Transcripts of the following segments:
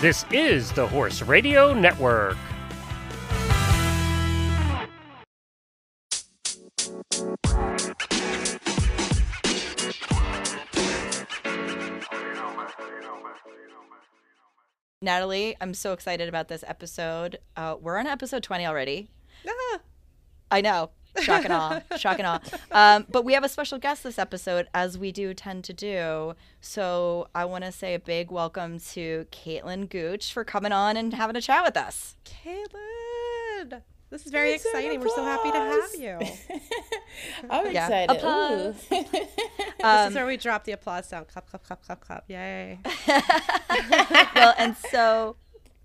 This is the Horse Radio Network. Natalie, I'm so excited about this episode. Uh, we're on episode 20 already. I know. Shock and awe. Shock and awe. Um, but we have a special guest this episode, as we do tend to do. So I want to say a big welcome to Caitlin Gooch for coming on and having a chat with us. Caitlin, this is very It's exciting. We're so happy to have you. I'm Yeah. excited. Applause. Ooh. this Um, is where we drop the applause sound. Clap, clap, clap, clap, clap. Yay. well, and so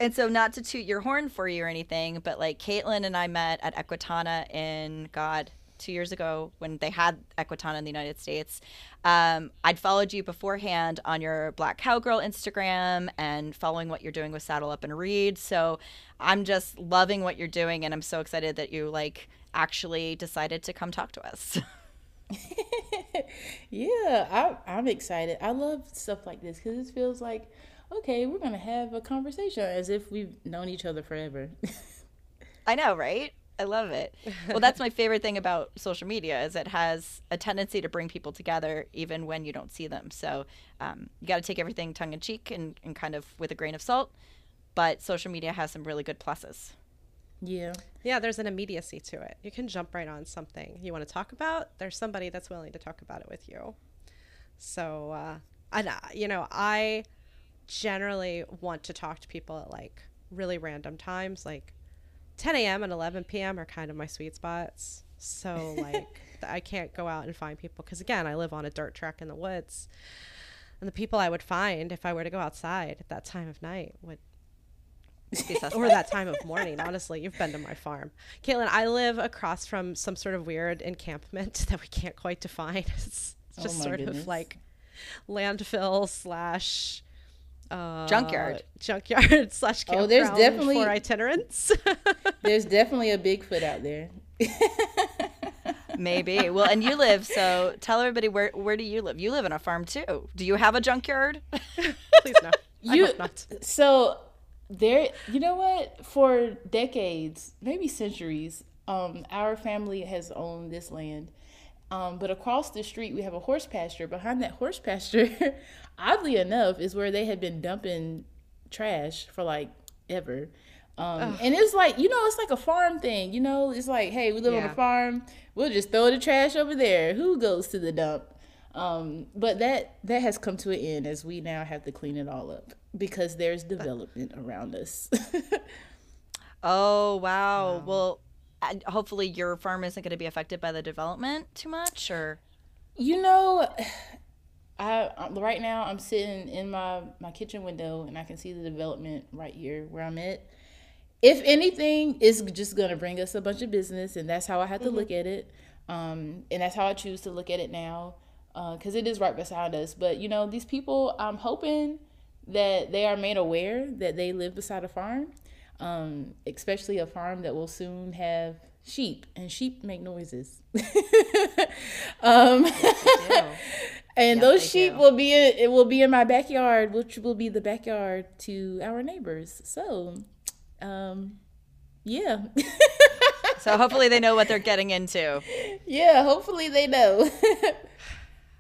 and so not to toot your horn for you or anything, but like Caitlin and I met at Equitana in God two years ago when they had Equitana in the United States. Um, I'd followed you beforehand on your Black Cowgirl Instagram and following what you're doing with Saddle Up and Read. So I'm just loving what you're doing, and I'm so excited that you like actually decided to come talk to us. yeah, I, I'm excited. I love stuff like this because it feels like, okay, we're gonna have a conversation as if we've known each other forever. I know, right? I love it. Well, that's my favorite thing about social media is it has a tendency to bring people together even when you don't see them. So um, you got to take everything tongue in cheek and, and kind of with a grain of salt. But social media has some really good pluses. yeah, Yeah, there's an immediacy to it. You can jump right on something you want to talk about. There's somebody that's willing to talk about it with you. So, uh, and uh, you know, I generally want to talk to people at like really random times, like 10 a.m. and 11 p.m. are kind of my sweet spots. So, like, I can't go out and find people because, again, I live on a dirt track in the woods. And the people I would find if I were to go outside at that time of night would Be or that time of morning. Honestly, you've been to my farm, Caitlin. I live across from some sort of weird encampment that we can't quite define. It's, it's Oh just my sort goodness. of like landfill slash uh, Junkyard. junkyard slash Oh, there's campground definitely- for itinerants. there's definitely a Bigfoot out there. Maybe. Well, and you live, so tell everybody where where do you live? You live in a farm too. Do you have a junkyard? Please no. I You hope not. so there. You know what? For decades, maybe centuries, um, our family has owned this land. Um, but across the street, we have a horse pasture. Behind that horse pasture, oddly enough, is where they had been dumping trash for like ever. Um, and it's like, you know, it's like a farm thing. You know, it's like, hey, we live on a farm. We'll just throw the trash over there. Who goes to the dump? Um, but that that has come to an end as we now have to clean it all up because there's development around us. Oh, wow. Well, and hopefully your farm isn't going to be affected by the development too much or you know, I right now I'm sitting in my my kitchen window and I can see the development right here where I'm at. If anything, it's just gonna bring us a bunch of business, and that's how I have to look at it. Um, and that's how I choose to look at it now, because it is right beside us. But you know, these people, I'm hoping that they are made aware that they live beside a farm, um, especially a farm that will soon have sheep, and sheep make noises. um, and those sheep do. will be in, it will be in my backyard, which will be the backyard to our neighbors. So, um, yeah, so hopefully they know what they're getting into. yeah. Hopefully they know.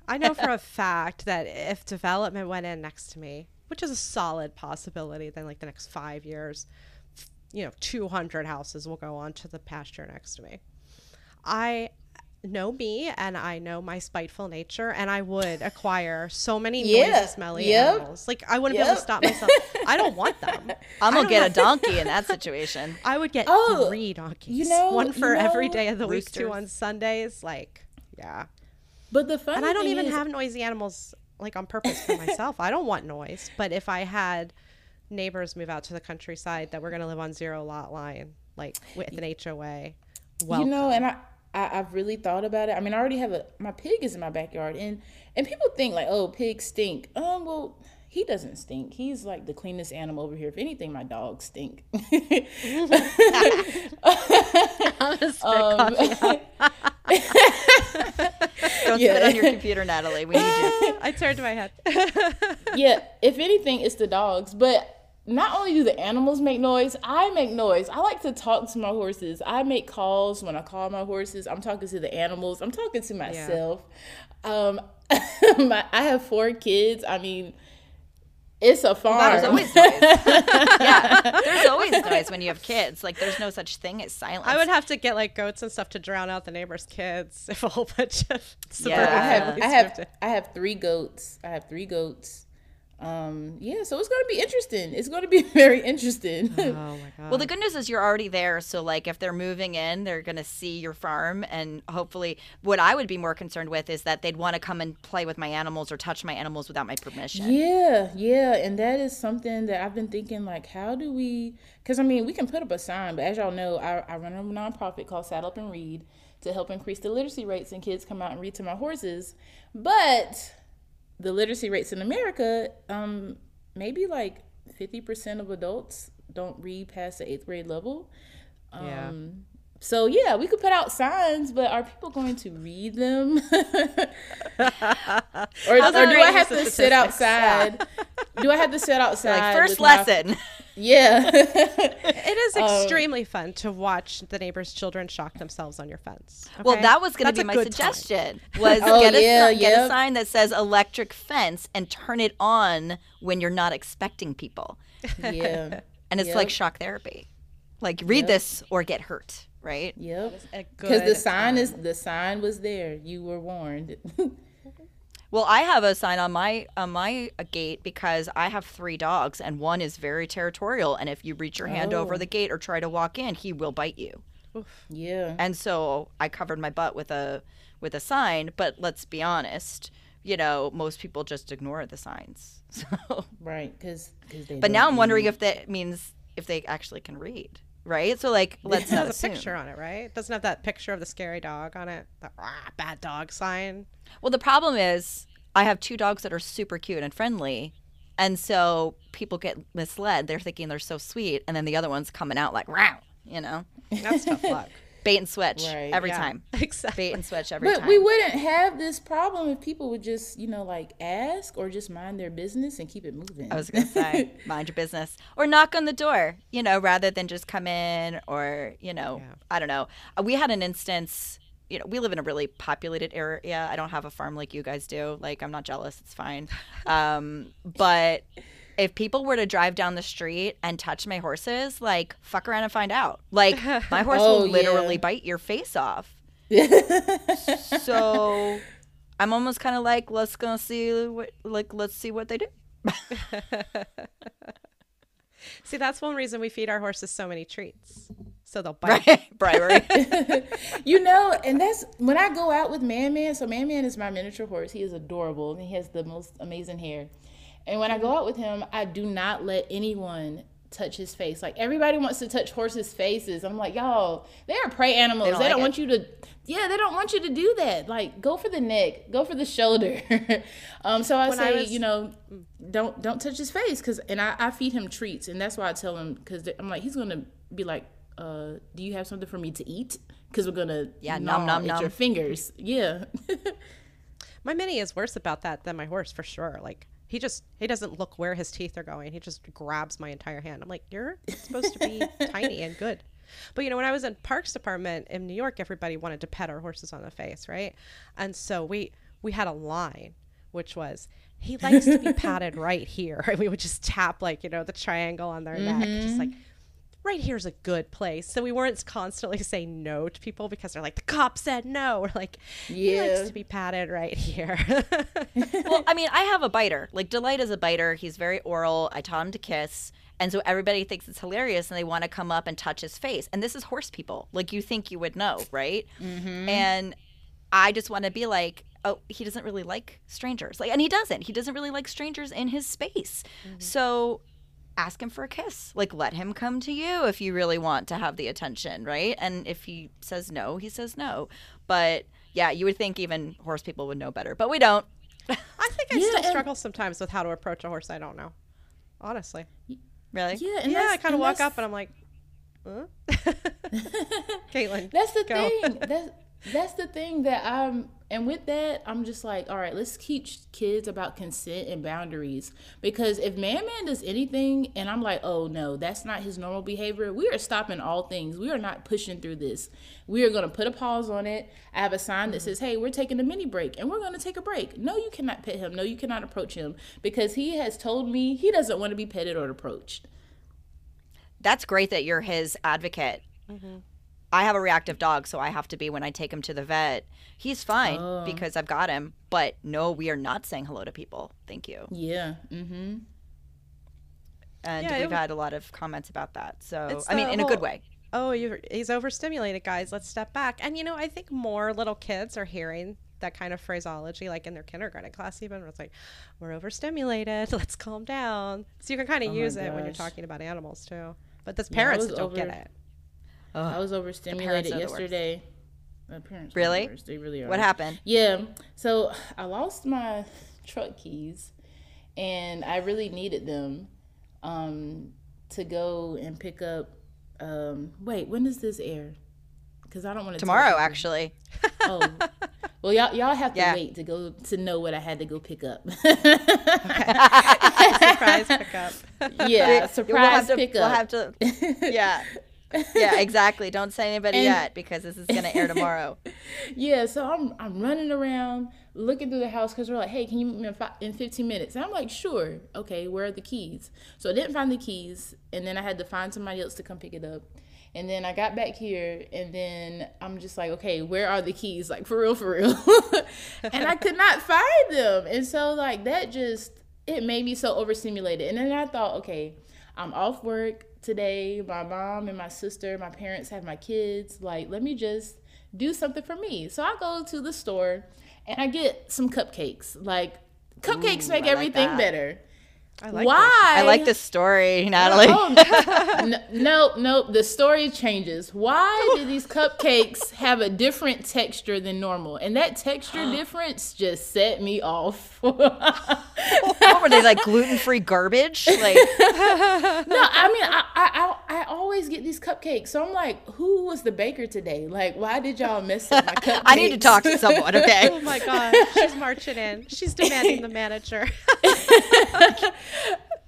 I know for a fact that if development went in next to me, which is a solid possibility, then like the next five years, you know, 200 houses will go onto the pasture next to me. I know me and I know my spiteful nature, and I would acquire so many Yeah. noisy, smelly Yep. animals. Like I wouldn't be able to stop myself. I don't want them. I'm gonna get a donkey in that situation. I would get Oh, three donkeys. you know- one for every know- day of the week, two on Sundays. Like, yeah. but the funny And I don't even is- have noisy animals like on purpose for myself. I don't want noise. But if I had neighbors move out to the countryside that we're going to live on zero lot line, like with an HOA, well, you know, and I, I I've really thought about it. I mean, I already have a my pig is in my backyard, and and people think like, oh, pigs stink. Um, well, he doesn't stink. He's like the cleanest animal over here. If anything, my dogs stink. um, Don't Yeah. spit on your computer, Natalie. We need you. I turned my head. yeah, if anything, it's the dogs. But not only do the animals make noise, I make noise. I like to talk to my horses. I make calls when I call my horses. I'm talking to the animals. I'm talking to myself. Um, my, I have four kids. I mean, it's a farm. There's always noise. yeah, there's always noise when you have kids. Like there's no such thing as silence. I would have to get like goats and stuff to drown out the neighbors' kids if a whole bunch of Yeah. I have, I have. I have three goats. I have three goats. Um, yeah, so it's gonna be interesting. It's gonna be very interesting. Oh my god. Well, the good news is you're already there. So, like, if they're moving in, they're going to see your farm. And hopefully, what I would be more concerned with is that they'd want to come and play with my animals or touch my animals without my permission. Yeah, yeah, and that is something that I've been thinking like, how do we? Because I mean, we can put up a sign, but as y'all know, I, I run a nonprofit called Saddle Up and Read to help increase the literacy rates and kids come out and read to my horses. But the literacy rates in America, um, maybe like fifty percent of adults don't read past the eighth grade level. Um, Yeah. So yeah, we could put out signs, but are people going to read them? or, or do I have to sit outside? do I have to sit outside? Like, first with my- lesson. Yeah. it is Um, extremely fun to watch the neighbors' children shock themselves on your fence. Well, that was going to be my good time. suggestion. Was Oh, get, a, yeah, si- get a sign that says electric fence and turn it on when you're not expecting people. yeah. And it's Yep. like shock therapy. Like read this or get hurt, right? Yep. Because the good sign is the sign was there. You were warned. Well, I have a sign on my on my uh, gate because I have three dogs and one is very territorial and if you reach your hand over Oh. the gate or try to walk in, he will bite you. yeah. And so I covered my butt with a with a sign, but let's be honest, you know, most people just ignore the signs. So Right. Because. But now I'm wondering read. if that means if they actually can read, right? So like let's It not has a picture on it, right? It doesn't have that picture of the scary dog on it. The "Rah, bad dog sign. Well, the problem is I have two dogs that are super cute and friendly. And so people get misled. They're thinking they're so sweet. And then the other one's coming out like, wow, you know, That's tough luck. bait and switch Right. every Yeah, time. Exactly. Bait and switch every But time. But we wouldn't have this problem if people would just, you know, like ask or just mind their business and keep it moving. I was going to say, mind your business or knock on the door, you know, rather than just come in or, you know, Yeah. I don't know. Uh, We had an instance, you know, we live in a really populated area. I don't have a farm like you guys do. Like, I'm not jealous. It's fine. Um, but if people were to drive down the street and touch my horses, like, fuck around and find out. Like, my horse Oh, will literally yeah. bite your face off. so I'm almost kind of like, let's go see what, like, let's see what they do. See, that's one reason we feed our horses so many treats. So they'll bite. Right? Bribery. you know, and that's when I go out with Man Man. So Man Man is my miniature horse. He is adorable and he has the most amazing hair. And when I go out with him, I do not let anyone touch his face. Like everybody wants to touch horses' faces. I'm like, y'all, they are prey animals. They don't don't, like it. want you to. Yeah, they don't want you to do that. Like, go for the neck, go for the shoulder. um, so I When I say, was- you know, don't don't touch his face because, and I, I feed him treats, and that's why I tell him because I'm like, he's gonna be like, uh, do you have something for me to eat? Because we're gonna Yeah, gnaw nom, nom, at your fingers. Yeah. My mini is worse about that than my horse for sure. Like he just he doesn't look where his teeth are going. He just grabs my entire hand. I'm like, you're supposed to be tiny and good. But you know, when I was in Parks Department in New York, everybody wanted to pet our horses on the face, right? And so we we had a line, which was he likes to be patted right here. And we would just tap like you know the triangle on their neck, just like mm-hmm. Right here's a good place. So we weren't constantly saying no to people because they're like, the cop said no. We're like, he likes to be patted right here. well, I mean, I have a biter. Like Delight is a biter. He's very oral. I taught him to kiss. And so everybody thinks it's hilarious and they want to come up and touch his face. And this is horse people. Like you think you would know, right? Mm-hmm. And I just want to be like, oh, he doesn't really like strangers. Like and he doesn't. He doesn't really like strangers in his space. Mm-hmm. So ask him for a kiss. Like let him come to you if you really want to have the attention, right? And if he says no, he says no. But yeah, you would think even horse people would know better, but we don't. I think I Yeah, still struggle sometimes with how to approach a horse I don't know. Honestly. Really? Yeah. And yeah, I kind of walk up and I'm like, huh? Caitlin. That's the Go. thing. That's that's the thing that I'm and with that I'm just like all right let's teach kids about consent and boundaries. Because if man man does anything and I'm like oh no that's not his normal behavior we are stopping all things. We are not pushing through this. We are going to put a pause on it. I have a sign that mm-hmm. says hey we're taking a mini break and we're going to take a break. No you cannot pet him. No you cannot approach him. Because he has told me he doesn't want to be petted or approached. That's great that you're his advocate. Mm-hmm. I have a reactive dog, so I have to be when I take him to the vet. He's fine Oh. because I've got him. But no, we are not saying hello to people. Thank you. yeah mm-hmm And Yeah, we've w- had a lot of comments about that. So It's I mean, the in a good way. oh, you he's overstimulated, guys. Let's step back. And you know, I think more little kids are hearing that kind of phraseology, like in their kindergarten class, even where it's like, "We're overstimulated. Let's calm down." So you can kind of Oh use it when you're talking about animals too. But those Yeah, I parents was don't get over- it. I was overstimulated are the worst. yesterday. The parents the Really? They really are. What happened? Yeah. So I lost my truck keys, and I really needed them um, to go and pick up. Um, wait, when does this air? Because I don't want to Tomorrow, actually. Oh, well, y'all y'all have to Yeah. wait to go to know what I had to go pick up. Surprise pickup. yeah, We'll surprise have to. pickup. We'll have to. Yeah. Yeah, exactly. Don't say anybody And- yet because this is going to air tomorrow. Yeah, so I'm I'm running around looking through the house because we're like, hey, can you meet me in, fi- in 15 minutes? And I'm like, sure. Okay, where are the keys? So I didn't find the keys, and then I had to find somebody else to come pick it up. And then I got back here, and then I'm just like, okay, where are the keys? Like for real, for real. and I could not find them, and so like that just it made me so overstimulated. And then I thought, okay, I'm off work today. My mom and my sister, my parents have my kids. Like, let me just do something for me. So I go to the store and I get some cupcakes. Like, cupcakes make I like everything that. better. I like Why? I like this story, oh, Natalie. Oh, n- no, no, the story changes. Why do these cupcakes have a different texture than normal? And that texture difference just set me off. what were they like gluten free garbage? Like, no, I mean, I, I, I, I always get these cupcakes. So I'm like, who was the baker today? Like, why did y'all mess up my cupcakes? I need to talk to someone. Okay. oh my god, she's marching in. She's demanding the manager.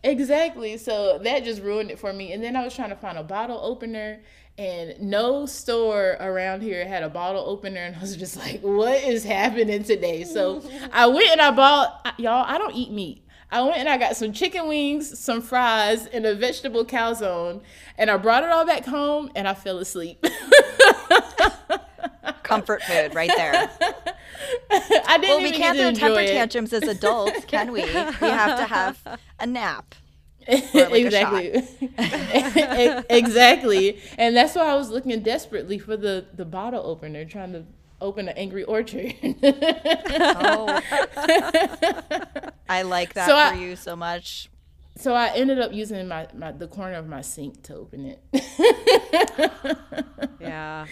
Exactly. So that just ruined it for me. And then I was trying to find a bottle opener, and no store around here had a bottle opener. And I was just like, what is happening today? So I went and I bought, y'all, I don't eat meat. I went and I got some chicken wings, some fries, and a vegetable calzone. And I brought it all back home and I fell asleep. Comfort food right there. I didn't Well, we can't throw temper it. tantrums as adults, can we? We have to have a nap. like exactly exactly and that's why i was looking desperately for the the bottle opener trying to open an angry orchard Oh. I like that So for I- you so much. so i ended up using my, my the corner of my sink to open it yeah,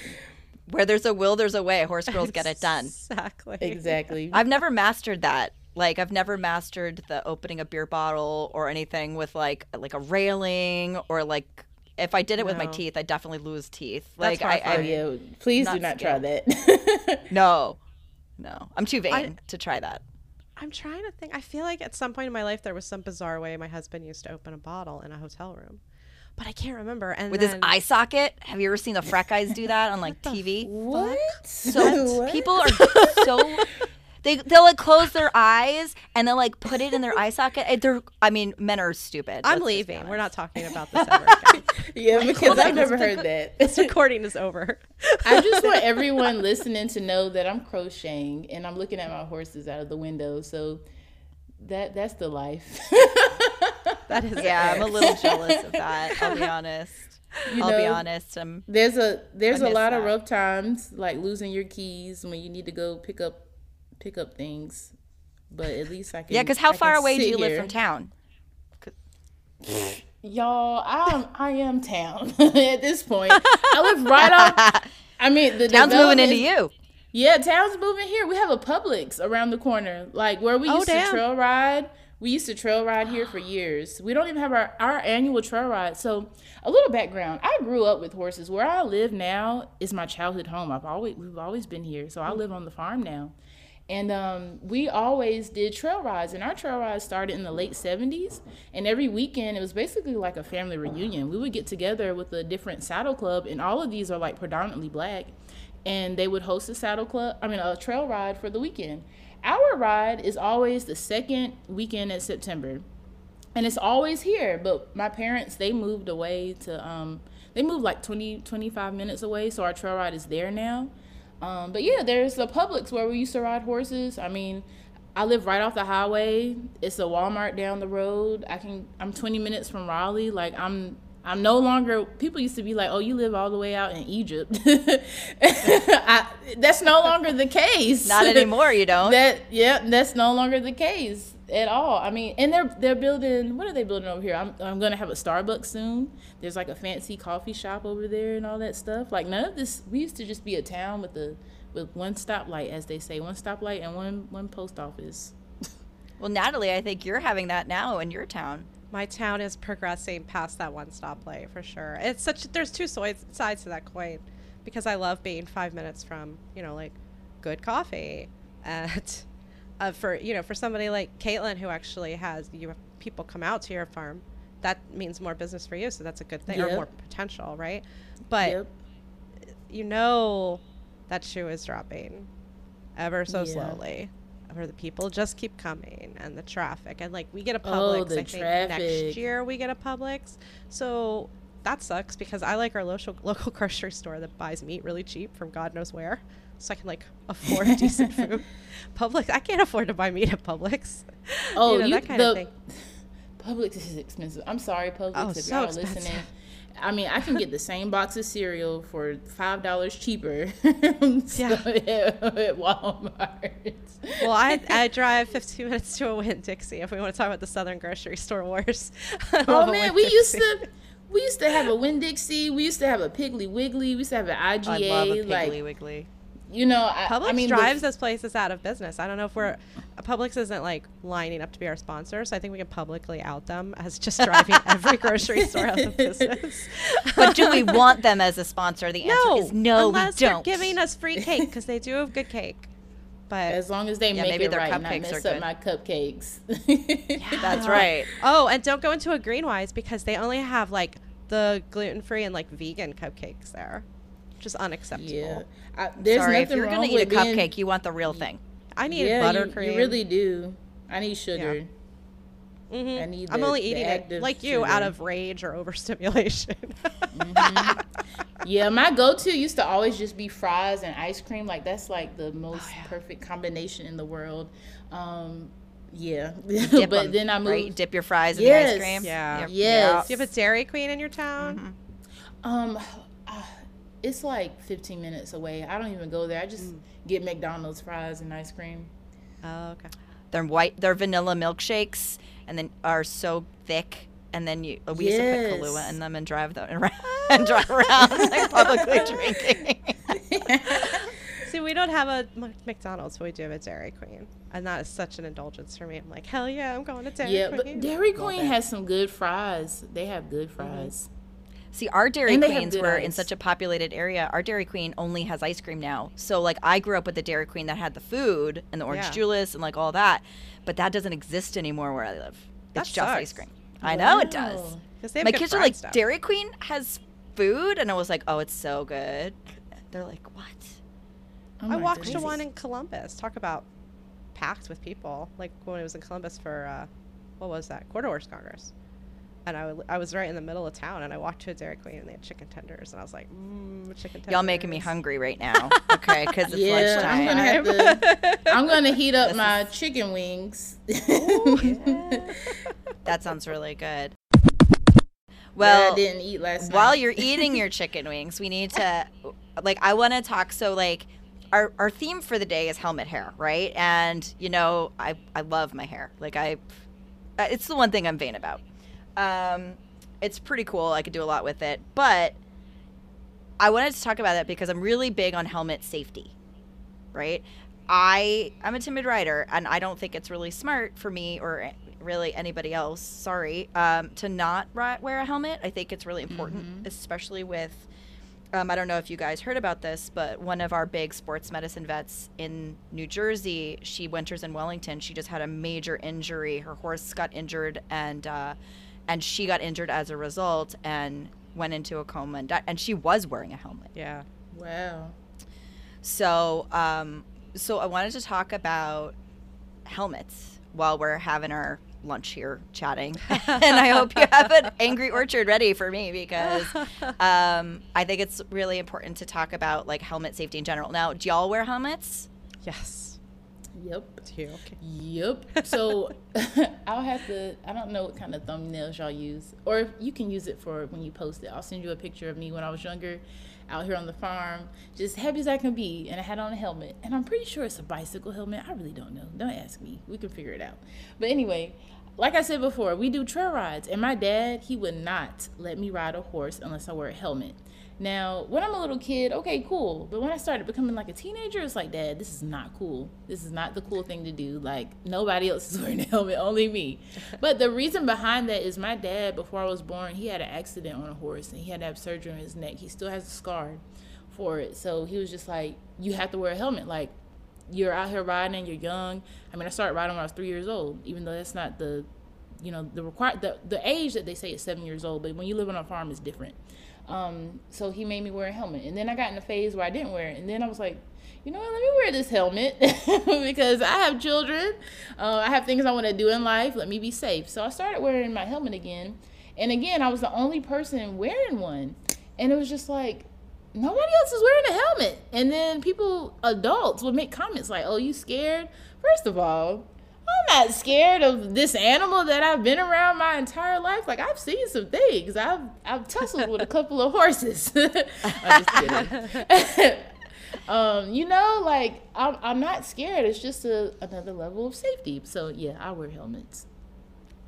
Where there's a will, there's a way. Horse girls get it done. Exactly. exactly I've never mastered that. Like I've never mastered the opening a beer bottle or anything with like like a railing or like if I did it with my teeth, I'd definitely lose teeth. That's Like I, I horrifying. yeah please do Not not try that no, no, I'm too vain I- to try that. I'm trying to think. I feel like at some point in my life there was some bizarre way my husband used to open a bottle in a hotel room, but I can't remember. And With his eye socket, have you ever seen the frat guys do that on like TV? what So What? people are so they they'll like close their eyes and they'll like put it in their eye socket. And They're I mean, men are stupid. I'm let's leaving. We're not talking about this ever again. yeah because i've never heard this that This recording is over. I just want everyone listening to know that I'm crocheting and I'm looking at my horses out of the window. So that that's the life. That is Yeah, I'm a little jealous of that. I'll be honest. You I'll be honest. I'm There's a there's a lot of that. rough times like losing your keys when you need to go pick up pick up things. But at least I can yeah. Because how I far away do you live from town? Y'all, I'm I am town at this point. I live right off I mean the Town's moving into you. Yeah, town's moving here. We have a Publix around the corner. Like where we Oh, used damn. to trail ride, we used to trail ride here for years. We don't even have our, our annual trail ride. So a little background. I grew up with horses. Where I live now is my childhood home. I've always we've always been here. So I live on the farm now. And um, we always did trail rides, and our trail rides started in the late 70s. And every weekend, it was basically like a family reunion. We would get together with a different saddle club, and all of these are like predominantly black. And they would host a saddle club, I mean, a trail ride for the weekend. Our ride is always the second weekend in September. And it's always here, but my parents, they moved away to, um, they moved like 20, 25 minutes away, so our trail ride is there now. Um, but yeah, there's the Publix where we used to ride horses. I mean, I live right off the highway. It's a Walmart down the road. I can I'm 20 minutes from Raleigh. Like I'm I'm no longer. People used to be like, "Oh, you live all the way out in Egypt." I, that's no longer the case. Not anymore. You don't. That yeah, that's no longer the case at all. I mean, and they're they're building. What are they building over here? I'm I'm gonna have a Starbucks soon. There's like a fancy coffee shop over there and all that stuff. Like none of this. We used to just be a town with the with one stoplight, as they say, one stoplight and one one post office. well, Natalie, I think you're having that now in your town. My town is progressing past that one stoplight for sure. It's such there's two sides sides to that coin, because I love being five minutes from you know like good coffee and uh, for you know for somebody like Caitlin who actually has you have people come out to your farm, that means more business for you. So that's a good thing Yep. or more potential, right? But Yep. you know that shoe is dropping ever so Yeah. slowly. Where the people just keep coming and the traffic and like we get a Oh, Publix. the I think next year we get a Publix. So that sucks because I like our local local grocery store that buys meat really cheap from God knows where, so I can like afford decent food. Publix, I can't afford to buy meat at Publix. Oh, you know, you, that kind the of thing. Publix is expensive. I'm sorry, Publix, Oh, if so y'all listening. I mean, I can get the same box of cereal for five dollars cheaper. so, at Walmart. Well, I, I drive 15 minutes to a Winn Dixie if we want to talk about the Southern grocery store wars. Oh man, we used to we used to have a Winn Dixie. We used to have a Piggly Wiggly. We used to have an IGA. I love a Piggly like Wiggly. you know, I, Publix I mean, the- drives those places out of business. I don't know if we're Publix isn't like lining up to be our sponsor, so I think we can publicly out them as just driving every grocery store out of business. But do we want them as a sponsor? The answer no, is no. unless we they're giving us free cake because they do have good cake. But as long as they Yeah, make maybe it their right, and not cupcakes mess are up good. my cupcakes. That's right. oh, and don't go into a Greenwise because they only have like the gluten free and like vegan cupcakes there, which is unacceptable. Yeah, I, there's Sorry, nothing if you're wrong gonna eat a with being- cupcake, you want the real thing. I need yeah, buttercream. you really do. I need sugar. Mhm. I need I'm only eating it like you out of rage or overstimulation. Yeah, my go-to used to always just be fries and ice cream. Like that's like the most Oh, perfect combination in the world. Um, yeah, Dip but 'em, then I moved. right? Dip your fries in Yes. the ice cream. Yeah. Yep. Yes. Do you have a Dairy Queen in your town? Um, uh, it's like 15 minutes away. I don't even go there. I just Mm. get McDonald's fries and ice cream. Oh, okay. They're white. They're vanilla milkshakes, and then are so thick. And then you we used to put Kahlua in them and drive them around and drive around like publicly drinking. See, we don't have a McDonald's, but we do have a Dairy Queen, and that is such an indulgence for me. I'm like, hell yeah, I'm going to Dairy yeah, Queen. but Dairy Queen has some good fries. They have good Mm-hmm. Fries. See, our Dairy And they have Queens good were in such a populated area. Our Dairy Queen only has ice cream now. So, like, I grew up with the Dairy Queen that had the food and the orange Yeah. julius and like all that, but that doesn't exist anymore where I live. That It's just ice cream. I know it does. Wow. 'Cause they have My kids are like, stuff. Dairy Queen has food, and I was like, oh, it's so good. They're like, what? Oh I my walked to one in Columbus. Talk about packed with people. Like when it was in Columbus for uh, what was that? Quarter Horse Congress. And I, w- I was right in the middle of town, and I walked to a Dairy Queen, and they had chicken tenders, and I was like, mmm, chicken tenders. Y'all making me hungry right now. Okay, because it's Yeah, I'm lunchtime. gonna have to. I'm gonna heat up my chicken wings. That sounds really good. that Well, I didn't eat last night. while you're eating your chicken wings, we need to, like, I want to talk. So, like, our, our theme for the day is helmet hair, right? And, you know, I, I love my hair. Like, I, it's the one thing I'm vain about. Um, it's pretty cool. I could do a lot with it. But I wanted to talk about that because I'm really big on helmet safety, right? I I'm a timid rider, and I don't think it's really smart for me or really anybody else, sorry, um, to not ri- wear a helmet. I think it's really important, especially with. Um, I don't know if you guys heard about this, but one of our big sports medicine vets in New Jersey, she winters in Wellington. She just had a major injury. Her horse got injured, and uh, and she got injured as a result, and went into a coma. And, di- and she was wearing a helmet. Yeah. Wow. So, um, so I wanted to talk about helmets while we're having our lunch here chatting, and I hope you have an angry orchard ready for me because um, I think it's really important to talk about like helmet safety in general. Now, do y'all wear helmets? Yes. Yep. It's you. Okay. Yep. So I'll have to. I don't know what kind of thumbnails y'all use, or if you can use it for when you post it. I'll send you a picture of me when I was younger, out here on the farm, just happy as I can be, and I had on a helmet, and I'm pretty sure it's a bicycle helmet. I really don't know. Don't ask me. We can figure it out. But anyway, like I said before, we do trail rides, and my dad he would not let me ride a horse unless I wear a helmet. Now, when I'm a little kid, okay, cool. But when I started becoming like a teenager, it's like, Dad, this is not cool. This is not the cool thing to do. Like, nobody else is wearing a helmet, only me. but the reason behind that is my dad, before I was born, he had an accident on a horse and he had to have surgery on his neck. He still has a scar for it. So he was just like, you have to wear a helmet. Like, you're out here riding and you're young. I mean, I started riding when I was three years old, even though that's not the, you know, the required the, the age that they say is seven years old. But when you live on a farm, it's different. Um, so he made me wear a helmet, and then I got in a phase where I didn't wear it, and then I was like, you know what? Let me wear this helmet because I have children. Uh, I have things I want to do in life. Let me be safe. So I started wearing my helmet again, and again, I was the only person wearing one, and it was just like nobody else is wearing a helmet. And then people, adults, would make comments like, "Oh, you scared?" First of all, I'm not scared of this animal that I've been around my entire life. Like I've seen some things. I've I've tussled with a couple of horses. I'm just kidding. um, you know, like I'm I'm not scared. It's just a, another level of safety. So yeah, I wear helmets.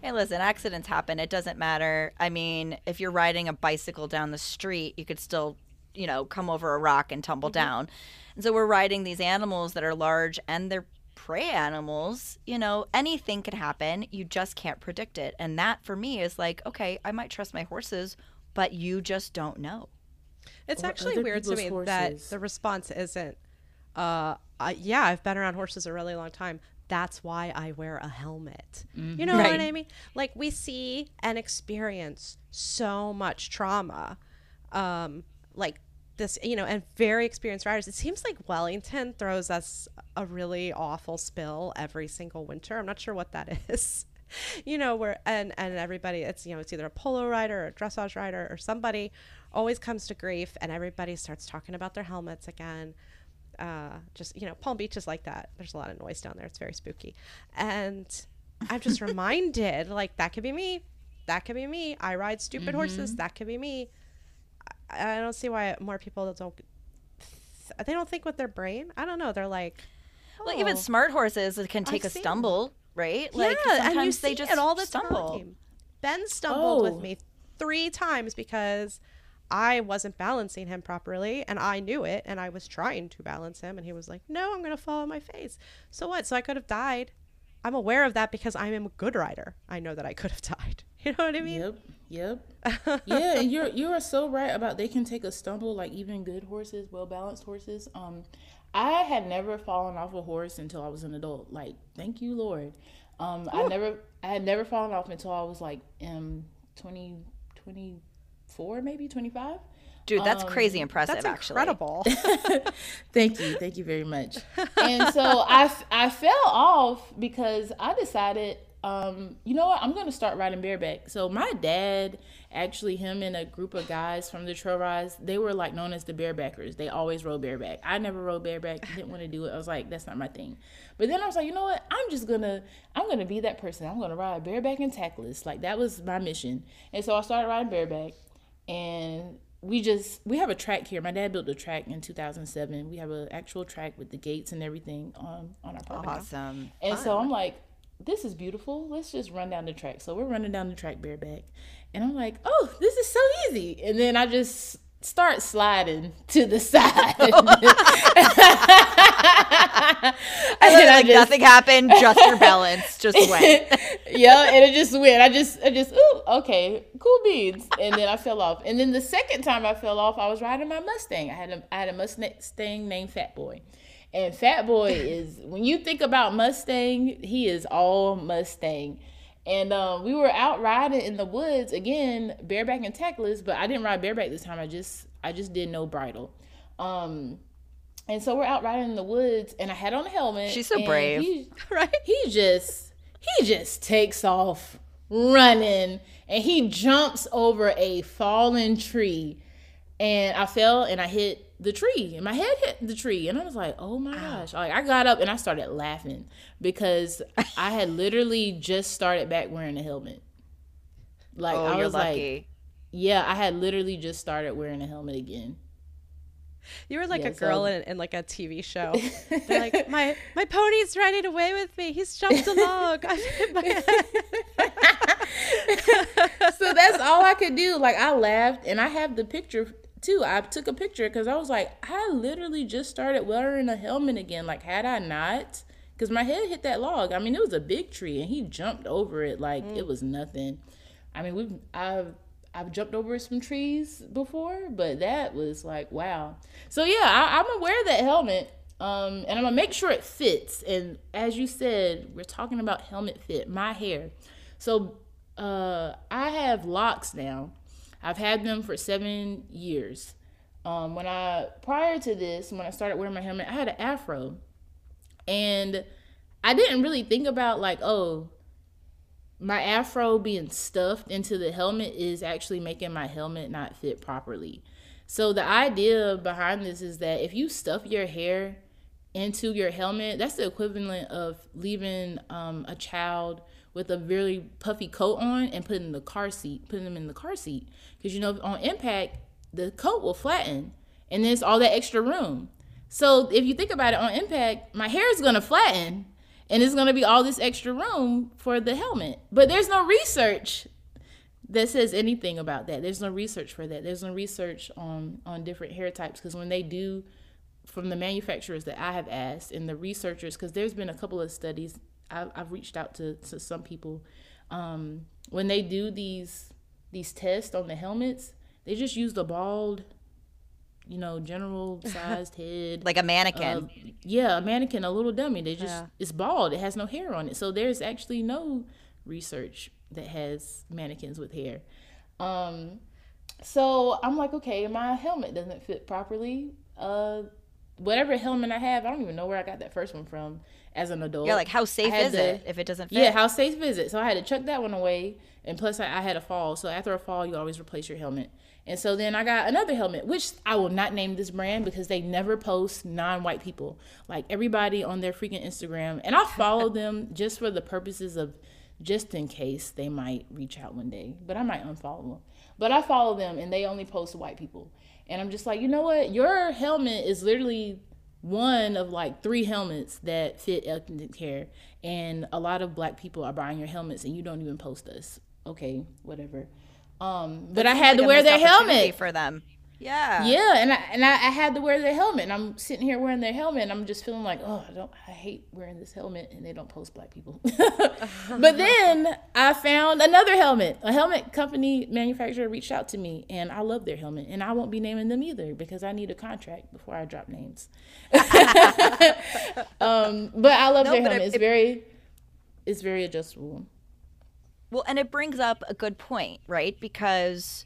Hey, listen, accidents happen. It doesn't matter. I mean, if you're riding a bicycle down the street, you could still, you know, come over a rock and tumble down. And so we're riding these animals that are large and they're prey animals. You know, anything could happen. You just can't predict it. And that for me is like, okay, I might trust my horses, but you just don't know. It's Or actually weird to me people's that the response isn't, uh, uh, yeah, I've been around horses a really long time. That's why I wear a helmet. You know Right. what I mean? Like we see and experience so much trauma, um, like this, you know, and very experienced riders. It seems like Wellington throws us a really awful spill every single winter. I'm not sure what that is. you know where and and everybody it's you know it's either a polo rider or a dressage rider or somebody always comes to grief and everybody starts talking about their helmets again. Uh just you know palm beach is like that. There's a lot of noise down there. It's very spooky. And i'm just reminded like that could be me. That could be me. I ride stupid horses. That could be me I, I don't see why more people don't they don't think with their brain i don't know they're like Well, even "Oh." smart horses can take a seen stumble, right? Like yeah, sometimes and you they see just it all the stumble. time. Ben stumbled Oh. with me oh. three times because I wasn't balancing him properly, and I knew it, and I was trying to balance him, and he was like, "No, I'm gonna fall on my face." So what? So I could have died. I'm aware of that because I am a good rider. I know that I could have died. You know what I mean? Yep. Yep. yeah, and you're you are so right about they can take a stumble like even good horses, well balanced horses. Um I had never fallen off a horse until I was an adult. Like, thank you, Lord. Um I never I had never fallen off until I was like um 20 24 maybe 25. Dude, that's Um, crazy impressive. That's actually, incredible. Thank you. Thank you very much. And so I, I fell off because I decided, um, you know what? I'm going to start riding bareback. So my dad, actually, him and a group of guys from the trail rides, they were like known as the barebackers. They always rode bareback. I never rode bareback. Didn't want to do it. I was like, that's not my thing. But then I was like, you know what? I'm just gonna, I'm gonna be that person. I'm gonna ride bareback and tackless. Like that was my mission. And so I started riding bareback, and we just we have a track here. My dad built a track in 2007. We have an actual track with the gates and everything on on our property. awesome. And so I'm like, this is beautiful. Let's just run down the track. So we're running down the track bareback. And I'm like, oh, this is so easy. And then I just start sliding to the side. I literally, like nothing happened, just your balance just went. yeah, and it just went. I just, I just, ooh, okay, cool beans, and then I fell off. And then the second time I fell off, I was riding my Mustang. I had a, I had a Mustang named Fat Boy, and Fat Boy is when you think about Mustang, he is all Mustang. And um, we were out riding in the woods again, bareback and tackless, but I didn't ride bareback this time. I just I just did no bridle. Um, and so we're out riding in the woods, and I had on a helmet. She's so brave, he, right? He just he just takes off running, and he jumps over a fallen tree, and I fell and I hit the tree, and my head hit the tree, and I was like, "Oh my gosh!" Like I got up and I started laughing because I had literally just started back wearing a helmet. Like oh, I was like, yeah, I had literally just started wearing a helmet again. You were like yeah, a girl so. in, in, like a TV show. They're like, my my pony's running away with me. He's jumped a log. I hit my head. so that's all I could do. Like I laughed, and I have the picture too. I took a picture because I was like, I literally just started wearing a helmet again. Like had I not, because my head hit that log. I mean, it was a big tree, and he jumped over it like mm. it was nothing. I mean, we've I've I've jumped over some trees before, but that was like wow. So yeah, I, am gonna wear that helmet, um, and I'm gonna make sure it fits. And as you said, we're talking about helmet fit. My hair, so uh, I have locks now. I've had them for seven years. Um, when I prior to this, when I started wearing my helmet, I had an afro, and I didn't really think about like, oh, my afro being stuffed into the helmet is actually making my helmet not fit properly. So the idea behind this is that if you stuff your hair into your helmet, that's the equivalent of leaving um, a child with a really puffy coat on and putting the car seat, putting them in the car seat. Because you know, on impact, the coat will flatten, and there's all that extra room. So if you think about it, on impact, my hair is gonna flatten, and it's to be all this extra room for the helmet. But there's no research that says anything about that. There's no research for that. There's no research on on different hair types because when they do from the manufacturers that I have asked and the researchers, because there's been a couple of studies I've, I've reached out to, to some people um, when they do these these tests on the helmets, they just use the bald you know, general sized head. like a mannequin. Uh, yeah, a mannequin, a little dummy. They just yeah. it's bald. It has no hair on it. So there's actually no research that has mannequins with hair. Um so I'm like, okay, my helmet doesn't fit properly. Uh whatever helmet I have, I don't even know where I got that first one from as an adult. Yeah, like how safe is to, it if it doesn't fit? Yeah, how safe is it? So I had to chuck that one away. And plus I, I had a fall. So after a fall you always replace your helmet. And so then I got another helmet, which I will not name this brand because they never post non white people. Like everybody on their freaking Instagram. And I follow them just for the purposes of just in case they might reach out one day. But I might unfollow them. But I follow them and they only post white people. And I'm just like, you know what? Your helmet is literally one of like three helmets that fit ethnic hair. And a lot of black people are buying your helmets and you don't even post us. Okay, whatever. Um, but I had like to wear their helmet for them. Yeah. Yeah, and I and I, I, had to wear their helmet. And I'm sitting here wearing their helmet, and I'm just feeling like, oh, I don't, I hate wearing this helmet, and they don't post black people. but then I found another helmet. A helmet company manufacturer reached out to me, and I love their helmet, and I won't be naming them either because I need a contract before I drop names. um, but I love no, their helmet. It, it's very, it's very adjustable. Well, and it brings up a good point, right? Because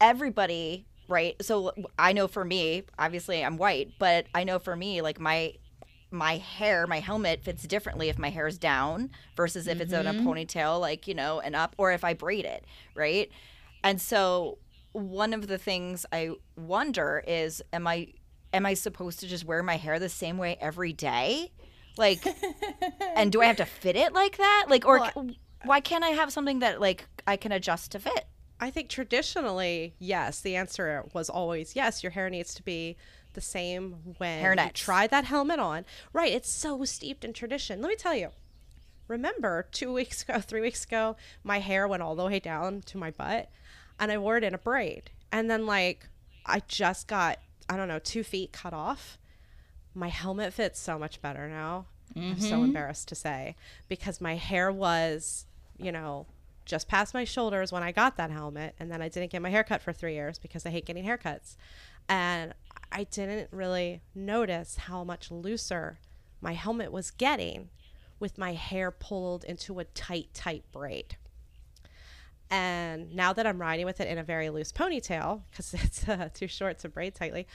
everybody, right? So I know for me, obviously I'm white, but I know for me, like my my hair, my helmet fits differently if my hair is down versus if mm-hmm. it's in a ponytail, like, you know, and up, or if I braid it, right? And so one of the things I wonder is am I am I supposed to just wear my hair the same way every day? Like and do I have to fit it like that? Like or well, why can't I have something that like I can adjust to fit? I think traditionally, yes, the answer was always yes. Your hair needs to be the same when Hair you try that helmet on. Right, it's so steeped in tradition. Let me tell you. Remember, two weeks ago, three weeks ago, my hair went all the way down to my butt, and I wore it in a braid. And then like I just got I don't know two feet cut off. My helmet fits so much better now. I'm so mm-hmm. embarrassed to say because my hair was, you know, just past my shoulders when I got that helmet, and then I didn't get my hair cut for three years because I hate getting haircuts, and I didn't really notice how much looser my helmet was getting with my hair pulled into a tight, tight braid. And now that I'm riding with it in a very loose ponytail because it's uh, too short to braid tightly,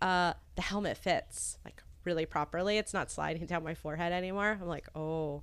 uh, the helmet fits like really properly. It's not sliding down my forehead anymore. I'm like, oh,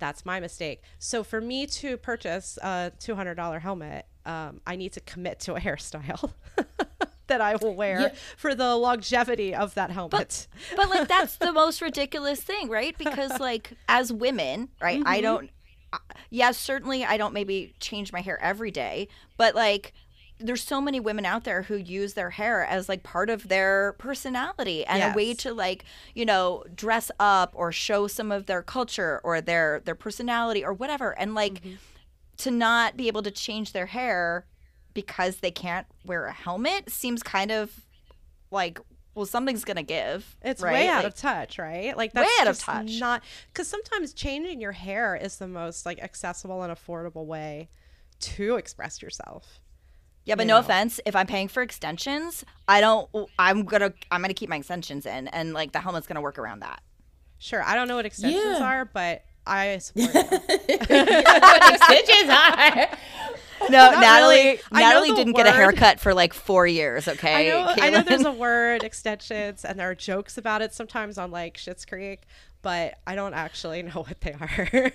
that's my mistake. So for me to purchase a $200 helmet, um, I need to commit to a hairstyle that I will wear Yeah. for the longevity of that helmet. But like that's the most ridiculous thing, right? Because like as women, right? I don't uh, yes, certainly I don't maybe change my hair every day, but like there's so many women out there who use their hair as like part of their personality and a way to like, you know, dress up or show some of their culture or their their personality or whatever. And like mm-hmm. to not be able to change their hair because they can't wear a helmet seems kind of like well something's gonna give It's right? way out Like, of touch, right? Like Way that's out of touch. Not because sometimes changing your hair is the most like accessible and affordable way to express yourself. Yeah but you no know. offense if i'm paying for extensions i don't i'm gonna i'm gonna keep my extensions in and like the helmet's gonna work around that Sure, I don't know what extensions Yeah. are, but I support it. what extensions are. no Not natalie really. Natalie didn't get a haircut for like four years okay I know, I know there's a word extensions, and there are jokes about it sometimes on like Schitt's Creek, but I don't actually know what they are.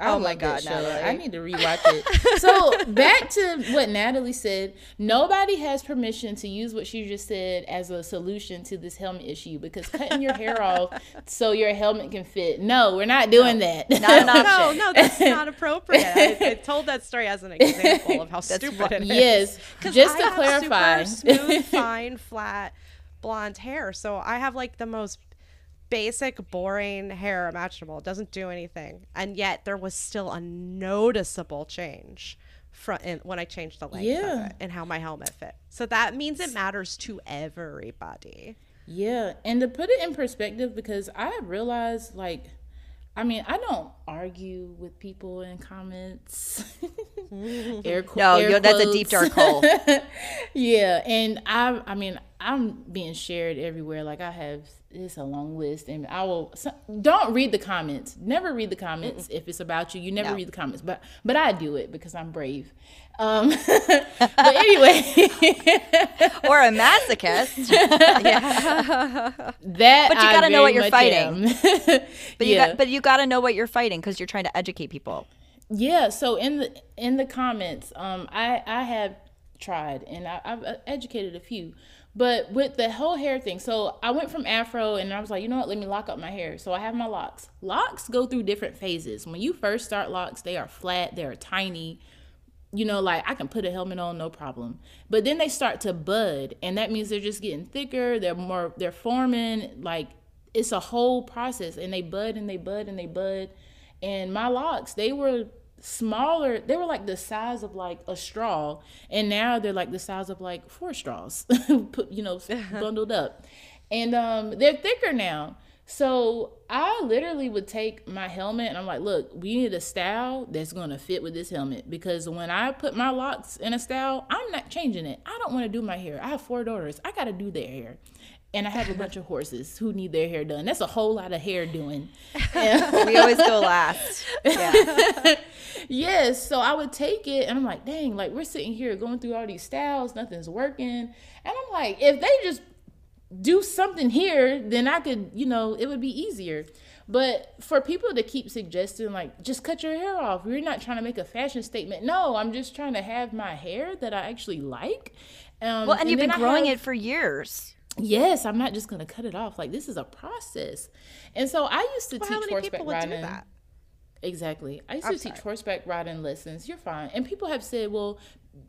Oh my God. Natalie. I need to rewatch it. so back to what Natalie said. Nobody has permission to use what she just said as a solution to this helmet issue because cutting your hair off so your helmet can fit. No, we're not doing that. Not an no, option. no, no, that's not appropriate. I, I told that story as an example of how stupid what- it is. yes, just I to have clarify. smooth, fine, flat, blonde hair. So I have like the most basic, boring hair imaginable. It doesn't do anything, and yet there was still a noticeable change from in, when I changed the length Yeah. of it and how my helmet fit. So that means it matters to everybody. Yeah, and to put it in perspective, because I realized, like, I mean, I don't argue with people in comments. air, qu- No, air you're- that's a deep, dark hole. yeah, and I, I mean, I'm being shared everywhere. Like I have, it's a long list, and I will. So, don't read the comments. Never read the comments if it's about you. You never No. read the comments, but but I do it because I'm brave. Um, but anyway. or a masochist That But you gotta know what you're fighting. but you yeah, got but you got to know what you're fighting because you're trying to educate people yeah. So in the in the comments, um, I I have tried and I, I've uh, educated a few, but with the whole hair thing. So I went from afro and I was like, you know what? Let me lock up my hair. So I have my locks. Locks go through different phases. When you first start locks, they are flat. They are tiny. you know, like I can put a helmet on, no problem. But then they start to bud, and that means they're just getting thicker. They're more, they're forming. Like it's a whole process, and they bud and they bud and they bud. And my locks, they were smaller. They were like the size of like a straw, and now they're like the size of like four straws, put you know, bundled up. And um, they're thicker now. So I literally would take my helmet and I'm like, look, we need a style that's gonna fit with this helmet because when I put my locks in a style, I'm not changing it. I don't want to do my hair. I have four daughters. I gotta do their hair. And I have a bunch of horses who need their hair done. That's a whole lot of hair doing. we always go last yeah yes, so I would take it and I'm like, dang, like we're sitting here going through all these styles, nothing's working. And I'm like, if they just do something here, then I could, you know, it would be easier. But for people to keep suggesting, like, just cut your hair off, we're not trying to make a fashion statement. No, I'm just trying to have my hair that I actually like. Um, well and, you've been growing have- it for years Yes, I'm not just gonna cut it off. Like this is a process. And so I used to Well, teach horseback riding. Exactly. I used I'm to teach sorry. horseback riding lessons. You're fine. And people have said, well,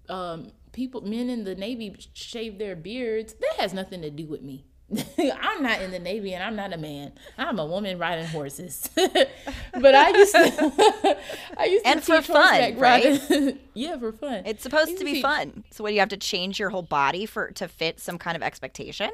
um, people, men in the Navy shave their beards. That has nothing to do with me. I'm not in the Navy and I'm not a man. I'm a woman riding horses. but I used to I used to And for fun, horseback riding. yeah, for fun. It's supposed to to be teach- fun. So what do you have to change your whole body for to fit some kind of expectation?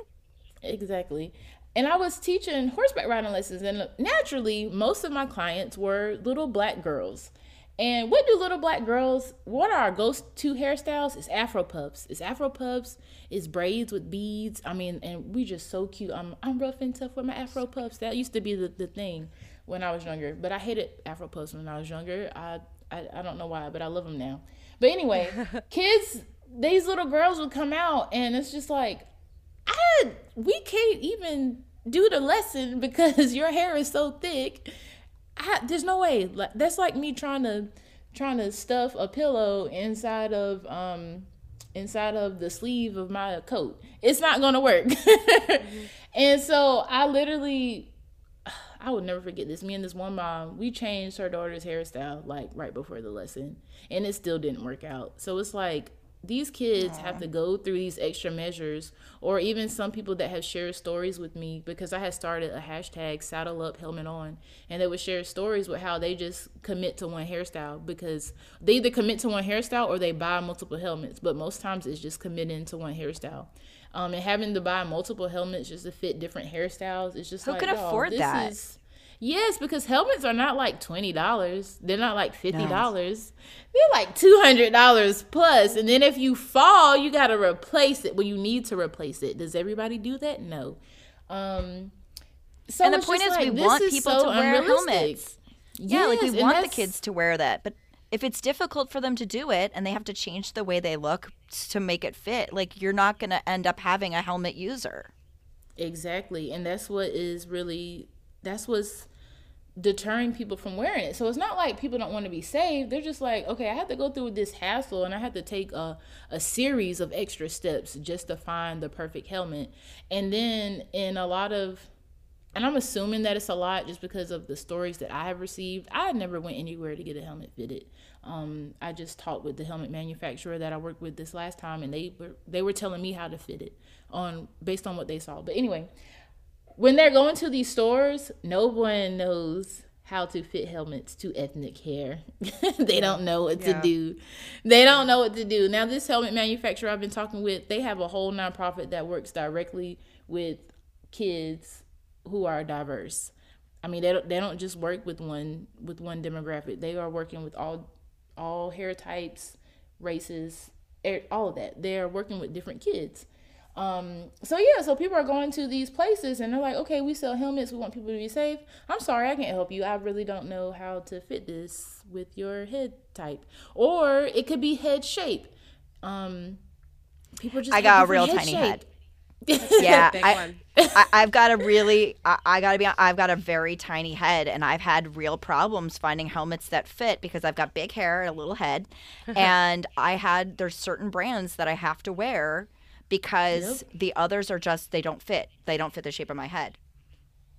Exactly. And I was teaching horseback riding lessons, and naturally, most of my clients were little black girls. And what do little black girls? What are our go-to hairstyles? It's Afro puffs. It's Afro puffs. It's braids with beads. I mean, and we just so cute. I'm I'm rough and tough with my Afro puffs. That used to be the, the thing when I was younger. But I hated Afro puffs when I was younger. I, I I don't know why, but I love them now. But anyway, kids, these little girls would come out, and it's just like I we can't even do the lesson because your hair is so thick. I, there's no way. Like that's like me trying to trying to stuff a pillow inside of um inside of the sleeve of my coat. It's not gonna work. And so I literally I would never forget this. Me and this one mom, we changed her daughter's hairstyle like right before the lesson, and it still didn't work out. So it's like these kids have to go through these extra measures, or even some people that have shared stories with me because I had started a hashtag saddle up helmet on, and they would share stories with how they just commit to one hairstyle because they either commit to one hairstyle or they buy multiple helmets, but most times it's just committing to one hairstyle. Um, and having to buy multiple helmets just to fit different hairstyles, it's just Who like, y'all, afford this that? is- Yes, because helmets are not like twenty dollars. They're not like fifty dollars. They're like two hundred dollars plus. And then if you fall, you gotta replace it. Well, you need to replace it. Does everybody do that? No. Um so and the point is, like, we want is people so to wear helmets. Yeah, like we want the kids to wear that, but if it's difficult for them to do it and they have to change the way they look to make it fit, like you're not going to end up having a helmet user. Exactly. And that's what is really that's what's deterring people from wearing it. So it's not like people don't want to be saved. They're just like, okay, I have to go through this hassle and I have to take a, a series of extra steps just to find the perfect helmet. And then in a lot of and I'm assuming that it's a lot just because of the stories that I have received. I never went anywhere to get a helmet fitted. Um, I just talked with the helmet manufacturer that I worked with this last time, and they were they were telling me how to fit it on based on what they saw. But anyway, when they're going to these stores, no one knows how to fit helmets to ethnic hair. they don't know what Yeah. to do. They don't know what to do. Now, this helmet manufacturer I've been talking with, they have a whole nonprofit that works directly with kids who are diverse. I mean, they don't they don't just work with one with one demographic. They are working with all all hair types, races, er- all of that. They are working with different kids. Um, so yeah, so people are going to these places and they're like, okay, we sell helmets. We want people to be safe. I'm sorry, I can't help you. I really don't know how to fit this with your head type, or it could be head shape. Um, people just I got a real head tiny shape. head. Yeah, I, I, I've got a really, I, I gotta be, I've got a very tiny head, and I've had real problems finding helmets that fit because I've got big hair and a little head, and I had there's certain brands that I have to wear because the others are just they don't fit. They don't fit the shape of my head.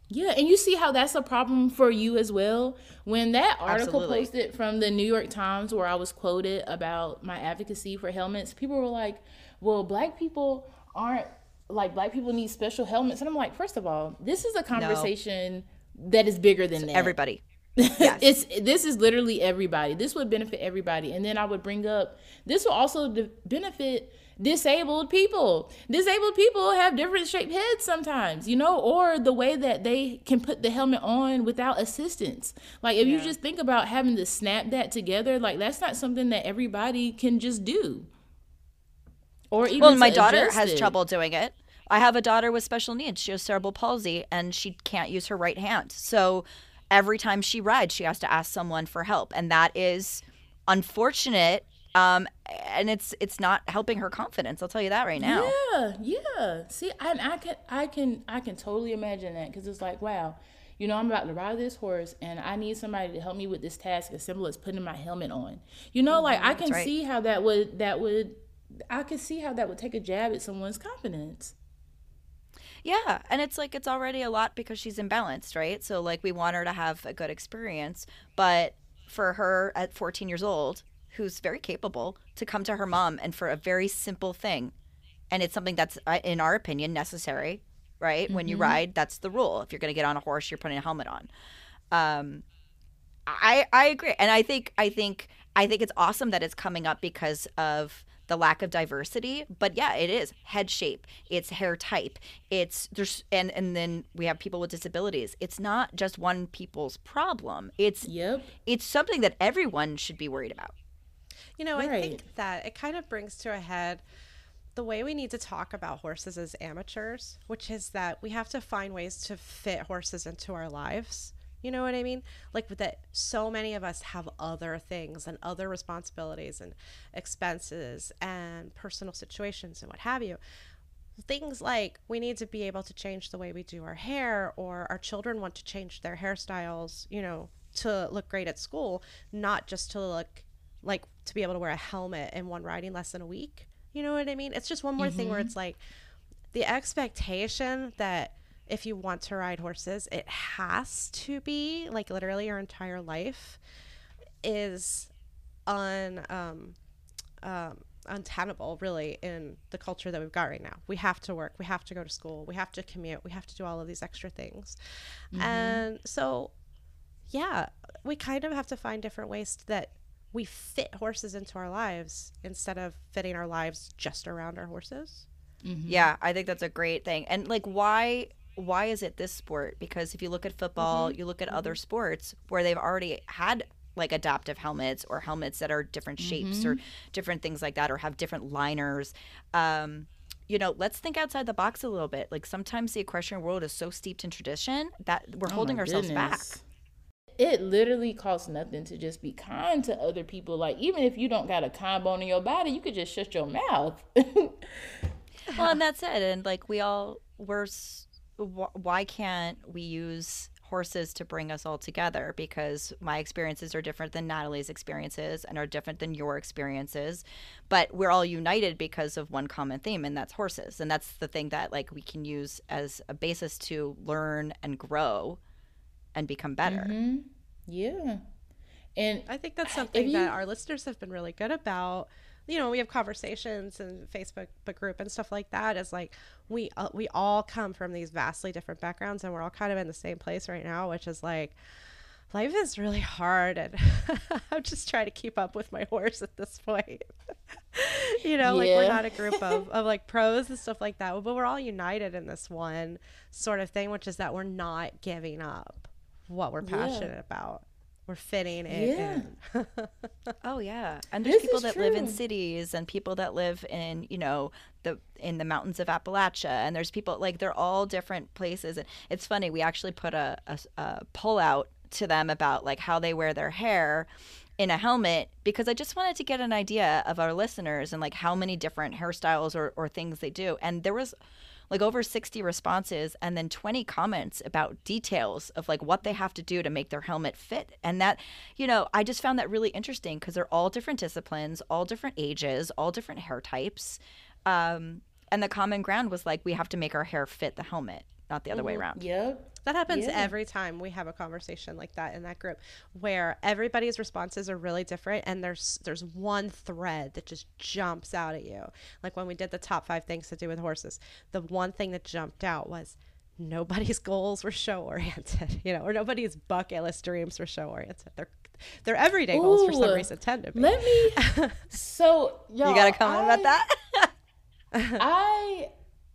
Yeah, and you see how that's a problem for you as well. When that article Absolutely. posted from the New York Times where I was quoted about my advocacy for helmets, people were like, "Well, black people aren't like black people need special helmets." And I'm like, first of all, this is a conversation that is bigger than that. Everybody. it's this is literally everybody. This would benefit everybody. And then I would bring up this will also benefit disabled people. Disabled people have different shaped heads sometimes, you know, or the way that they can put the helmet on without assistance. Like if you just think about having to snap that together, like that's not something that everybody can just do. Or even Well, my daughter has it. trouble doing it. I have a daughter with special needs. She has cerebral palsy and she can't use her right hand. So every time she rides, she has to ask someone for help, and that is unfortunate. Um, and it's it's not helping her confidence. I'll tell you that right now. Yeah, yeah. See, and I can, I can, I can totally imagine that because it's like, wow, you know, I'm about to ride this horse, and I need somebody to help me with this task as simple as putting my helmet on. You know, like I can right. see how that would, that would, I could see how that would take a jab at someone's confidence. Yeah, and it's like it's already a lot because she's imbalanced, right? So like we want her to have a good experience, but for her at 14 years old, who's very capable, to come to her mom and for a very simple thing, and it's something that's uh, in our opinion necessary, right? When you ride, that's the rule. If you're going to get on a horse, you're putting a helmet on. Um, I I agree, and I think I think I think it's awesome that it's coming up because of the lack of diversity. But yeah, it is head shape, it's hair type, it's there's and and then we have people with disabilities. It's not just one people's problem. It's Yep. it's something that everyone should be worried about. You know, I think that it kind of brings to a head the way we need to talk about horses as amateurs, which is that we have to find ways to fit horses into our lives. You know what I mean? Like that so many of us have other things and other responsibilities and expenses and personal situations and what have you. Things like we need to be able to change the way we do our hair or our children want to change their hairstyles, you know, to look great at school, not just to look like to be able to wear a helmet in one riding lesson a week. You know what I mean? It's just one more thing where it's like the expectation that if you want to ride horses, it has to be like literally your entire life is un um, um, untenable really in the culture that we've got right now. We have to work, we have to go to school, we have to commute, we have to do all of these extra things, and so yeah, we kind of have to find different ways that we fit horses into our lives instead of fitting our lives just around our horses. Mm-hmm. Yeah, I think that's a great thing. And like why why is it this sport? Because if you look at football, mm-hmm. you look at other mm-hmm. sports where they've already had like adaptive helmets or helmets that are different shapes or different things like that or have different liners. Um you know, let's think outside the box a little bit. Like sometimes the equestrian world is so steeped in tradition that we're Oh holding my ourselves back. It literally costs nothing to just be kind to other people. Like even if you don't got a kind bone in your body, you could just shut your mouth. well, and that's it. And like we all, we're, why can't we use horses to bring us all together? Because my experiences are different than Natalie's experiences and are different than your experiences. But we're all united because of one common theme, and that's horses. And that's the thing that like we can use as a basis to learn and grow and become better. Mm-hmm. yeah. And I think that's something you- that our listeners have been really good about. You know, we have conversations and Facebook group and stuff like that. Is like we uh, we all come from these vastly different backgrounds, and we're all kind of in the same place right now, which is like life is really hard, and I'm just trying to keep up with my horse at this point. you know, like we're not a group of, of like pros and stuff like that, but we're all united in this one sort of thing, which is that we're not giving up what we're Yeah. passionate about. We're fitting it Yeah. in. Oh yeah, and there's This people that live in cities and people that live in you know the in the mountains of Appalachia, and there's people like they're all different places. And it's funny, we actually put a, a, a poll out to them about like how they wear their hair in a helmet because I just wanted to get an idea of our listeners and like how many different hairstyles or, or things they do. And there was like over 60 responses and then 20 comments about details of like what they have to do to make their helmet fit. And that you know i just found that really interesting because they're all different disciplines all different ages all different hair types. Um, and the common ground was like we have to make our hair fit the helmet not the other way mm-hmm. around yep. That happens Yeah. every time we have a conversation like that in that group where everybody's responses are really different and there's there's one thread that just jumps out at you. Like when we did the top 5 things to do with horses, the one thing that jumped out was nobody's goals were show oriented, you know, or nobody's bucket list dreams were show oriented. Their their everyday goals for some reason tend to be. Let me. So y'all, you got a comment I- about that I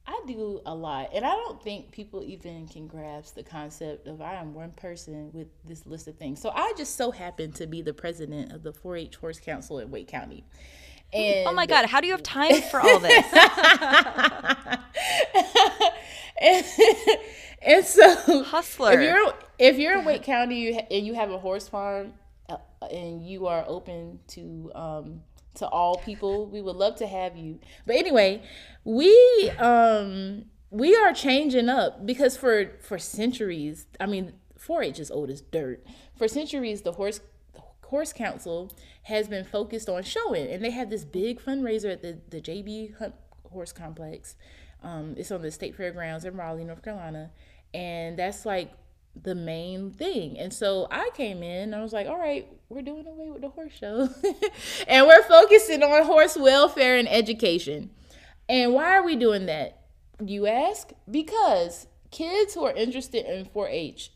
I do a lot, and I don't think people even can grasp the concept of I am one person with this list of things. So I just so happen to be the president of the 4-H Horse Council in Wake County. And oh my god how do you have time for all this and, and so Hustler. If you're if you're in Wake County and you have a horse farm uh, and you are open to um to all people, we would love to have you. But anyway, we um we are changing up because for for centuries, I mean, 4-H is old as dirt. For centuries, the horse horse council has been focused on showing, and they have this big fundraiser at the the JB Hunt Horse Complex. Um, it's on the State Fairgrounds in Raleigh, North Carolina, and that's like the main thing. And so I came in, I was like, all right, we're doing away with the horse show, and we're focusing on horse welfare and education. And why are we doing that? you ask? Because kids who are interested in 4-H,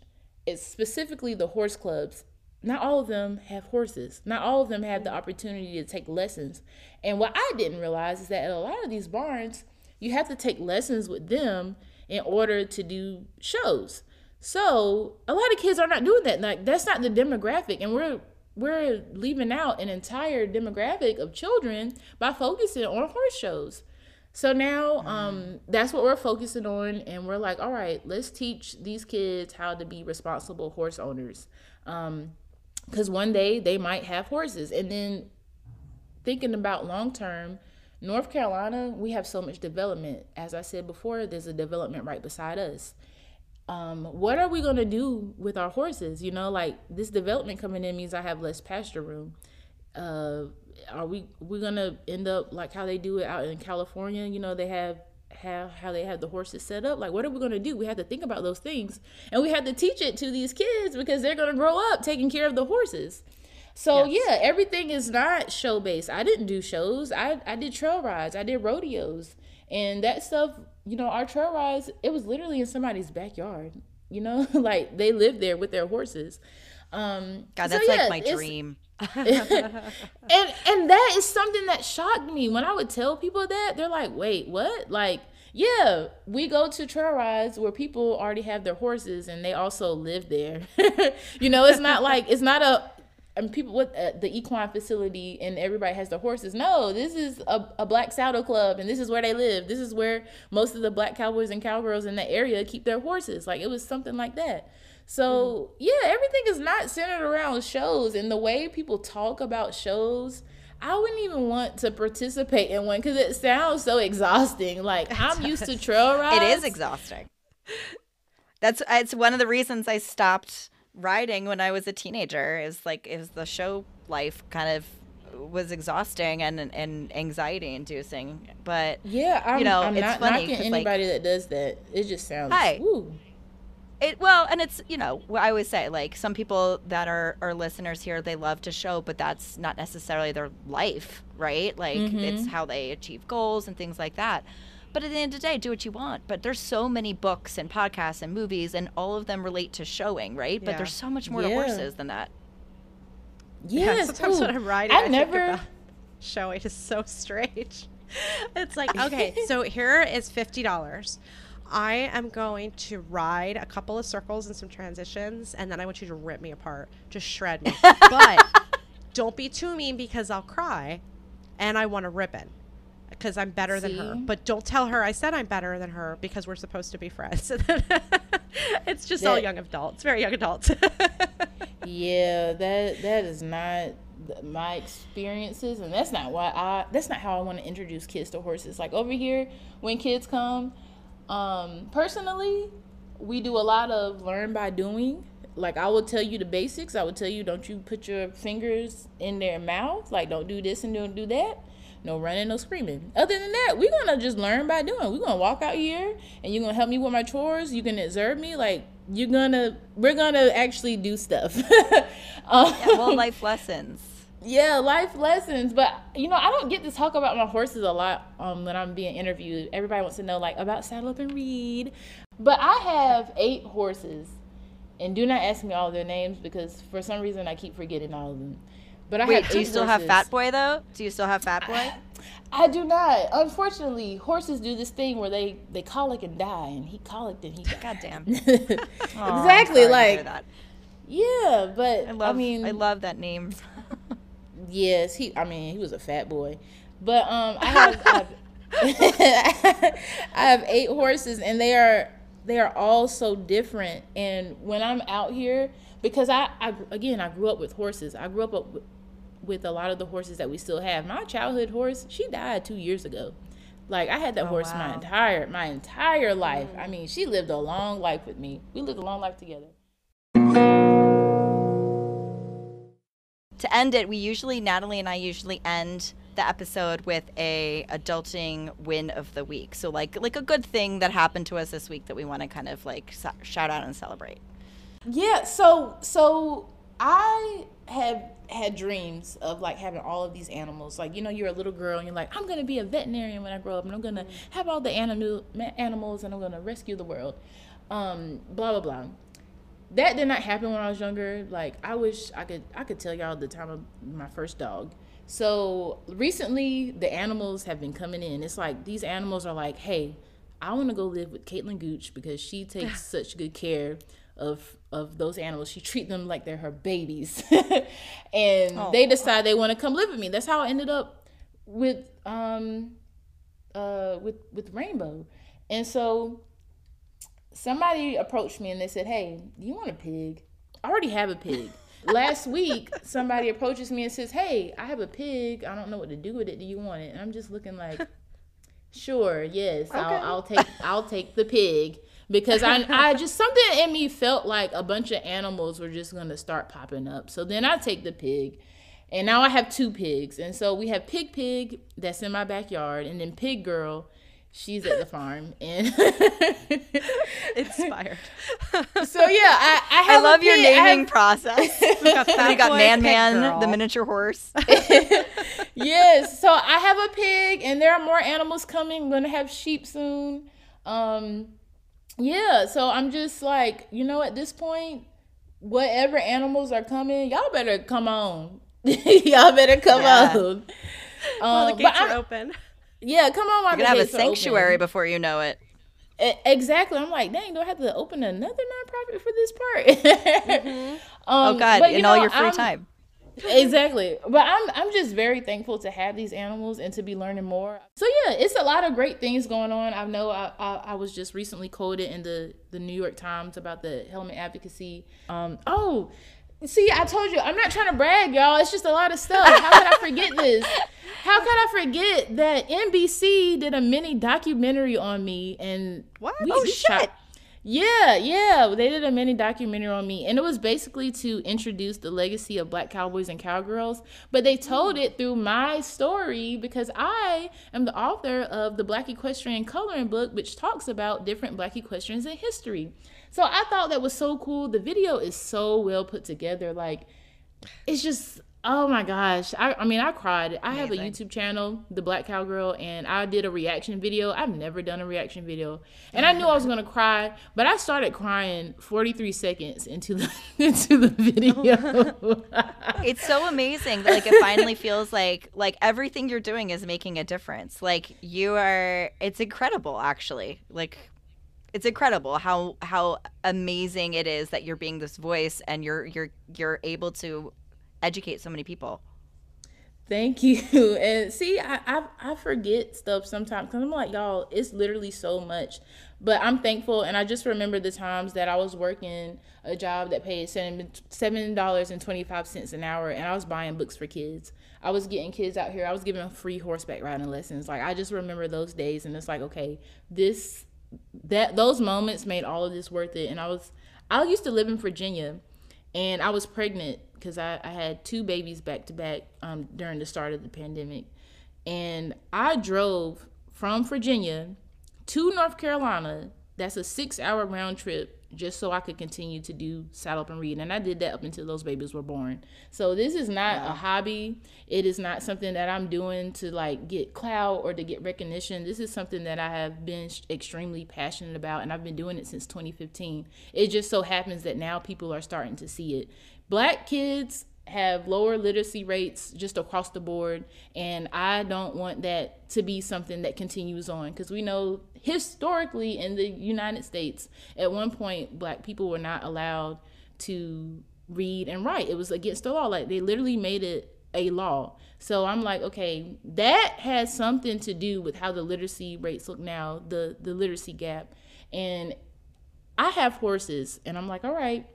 it's specifically the horse clubs. Not all of them have horses. Not all of them have the opportunity to take lessons. And what I didn't realize is that at a lot of these barns, you have to take lessons with them in order to do shows. So a lot of kids are not doing that. Like that's not the demographic, and we're we're leaving out an entire demographic of children by focusing on horse shows. So now um, that's what we're focusing on, and we're like, all right, let's teach these kids how to be responsible horse owners, because one day they might have horses, and then thinking about long term, North Carolina, we have so much development. As I said before, there's a development right beside us. Um, what are we gonna do with our horses? You know, like this development coming in means I have less pasture room. Uh, are we we gonna end up like how they do it out in California? You know, they have how how they have the horses set up. Like, what are we gonna do? We have to think about those things, and we have to teach it to these kids because they're gonna grow up taking care of the horses. So Yes. yeah, everything is not show based. I didn't do shows. I I did trail rides. I did rodeos, and that stuff. You know, our trail rides. It was literally in somebody's backyard. You know, like they lived there with their horses. Um, God, so that's yeah, like my dream. and and that is something that shocked me when I would tell people that they're like, "Wait, what?" Like, yeah, we go to trail rides where people already have their horses and they also live there. you know, it's not like it's not a and people with uh, the equine facility and everybody has their horses. No, this is a, a black saddle club and this is where they live. This is where most of the black cowboys and cowgirls in the area keep their horses. Like it was something like that. So yeah, everything is not centered around shows and the way people talk about shows. I wouldn't even want to participate in one because it sounds so exhausting. Like I'm used to trail rides. It is exhausting. That's it's one of the reasons I stopped riding when I was a teenager. Is like is the show life kind of was exhausting and and anxiety inducing. But Yeah, I'm, know, I'm it's not funny knocking 'cause, like- anybody that does that. It just sounds. Hi. Ooh. it well and it's you know i always say like some people that are are listeners here they love to show but that's not necessarily their life right like it's mm-hmm. how they achieve goals and things like that but at the end of the day do what you want but there's so many books and podcasts and movies and all of them relate to showing right but there's so much more to horses than that Yes. sometimes ooh. when I'm riding, I, I, never. about showing is so strange. It's like, okay, so here is fifty dollars. I am going to ride a couple of circles and some transitions, and then I want you to rip me apart, just shred me. but don't be too mean because I'll cry, and I want a ribbon because I'm better than her. But don't tell her I said I'm better than her because we're supposed to be friends. it's just all young adults, very young adults. Yeah, that that is not my experiences, and that's not why I. That's not how I want to introduce kids to horses. Like over here, when kids come, um, personally, we do a lot of learn by doing. Like I will tell you the basics. I will tell you, don't you put your fingers in their mouth. Like don't do this and don't do that. No running, no screaming. Other than that, we're gonna just learn by doing. We're gonna walk out here, and you're gonna help me with my chores. You can observe me. Like you're gonna, we're gonna actually do stuff. um, well life lessons yeah, life lessons. But you know, I don't get to talk about my horses a lot um, when I'm being interviewed. Everybody wants to know like about saddle up and read. But I have eight horses, and do not ask me all their names because for some reason I keep forgetting all of them. But I wait have do you still have fat boy though do you still have fat boy I do not. Unfortunately, horses do this thing where they they colic and die, and he colicked and he died. god damn exactly. Aw, I'm sorry to hear like yeah, but i love I mean, i love that name Yes, he. I mean, he was a fat boy, but um, I have, I have, I have eight horses, and they are they are all so different. And when I'm out here, because I, I again, I grew up with horses. I grew up with, with a lot of the horses that we still have. My childhood horse, she died two years ago. Like I had that oh, horse my entire my entire life. Mm. I mean, she lived a long life with me. We lived a long life together. to end it, we usually Natalie and I usually end the episode with a adulting win of the week. So like like a good thing that happened to us this week that we want to kind of like shout out and celebrate. Yeah, so so I have had dreams of like having all of these animals. Like you know, you're a little girl and you're like, I'm gonna be a veterinarian when I grow up, and I'm gonna have all the animal animals, and I'm gonna rescue the world. Um, blah blah blah. That did not happen when I was younger. Like I wish I could I could tell y'all the time of my first dog. So recently, the animals have been coming in. It's like these animals are like, hey, I want to go live with Caitlin Gooch because she takes such good care of of those animals. She treat them like they're her babies, and Oh. they decide they want to come live with me. That's how I ended up with um uh with with Rainbow, and so somebody approached me and they said, "Hey, do you want a pig? I already have a pig." Last week, somebody approaches me and says, "Hey, I have a pig. I don't know what to do with it. Do you want it?" And I'm just looking like, "Sure, yes, Okay. I'll, I'll take I'll take the pig." Because I, I just something in me felt like a bunch of animals were just gonna start popping up. So then I take the pig, and now I have two pigs. And so we have Pig Pig that's in my backyard, and then Pig Girl, she's at the farm. And Inspired. so yeah, I, I I have a love your pig- I have- naming process. we got, Fat Boy, Man Man, Girl. the miniature horse. yes. So I have a pig, and there are more animals coming. I'm gonna have sheep soon. Um, yeah. So I'm just like, you know, at this point, whatever animals are coming, y'all better come on. y'all better come Yeah. on. Well, the Um, gates are open. yeah, come on. You're gonna have a gates are open. sanctuary before you know it. Exactly. I'm like, dang, do I have to open another nonprofit for this part? um, Oh God, but, in all your free I'm- time. Exactly. But i'm i'm just very thankful to have these animals and to be learning more. So yeah it's a lot of great things going on. I know i i, I was just recently quoted in the the new york times about the helmet advocacy. Um oh see i told you i'm not trying to brag y'all. It's just a lot of stuff. How could i forget this? How could i forget that nbc did a mini documentary on me and What? we- Oh, we shit. shot- yeah, yeah. They did a mini documentary on me, and it was basically to introduce the legacy of black cowboys and cowgirls. But they told mm. it through my story because I am the author of the Black Equestrian Coloring Book, which talks about different black equestrians in history. So I thought that was so cool. The video is so well put together. Like, it's just oh my gosh. I, I mean i cried. I have a youtube channel the black cowgirl and i did a reaction video. I've never done a reaction video. And i knew i was gonna cry but i started crying 43 seconds into the into the video. It's so amazing that like it finally feels like like everything you're doing is making a difference. Like you are it's incredible actually. Like it's incredible how how amazing it is that you're being this voice and you're you're you're able to educate so many people. Thank you. And see, I I, I forget stuff sometimes because I'm like, y'all, it's literally so much. But I'm thankful, and I just remember the times that I was working a job that paid seven seven dollars and twenty five cents an hour, and I was buying books for kids. I was getting kids out here. I was giving them free horseback riding lessons. Like I just remember those days, and it's like, okay, this that those moments made all of this worth it. And I was I used to live in Virginia, and I was pregnant because I, I had two babies back to back um, during the start of the pandemic, and I drove from Virginia to North Carolina. That's a six hour round trip just so I could continue to do saddle up and read. And I did that up until those babies were born. So this is not a hobby. It is not something that I'm doing to like get clout or to get recognition. This is something that I have been sh- extremely passionate about and I've been doing it since 2015. It just so happens that now people are starting to see it. Black kids have lower literacy rates just across the board and i don't want that to be something that continues on because we know historically in the united states at one point black people were not allowed to read and write. It was against the law. Like they literally made it a law. So i'm like okay that has something to do with how the literacy rates look now the the literacy gap. And i have horses and i'm like all right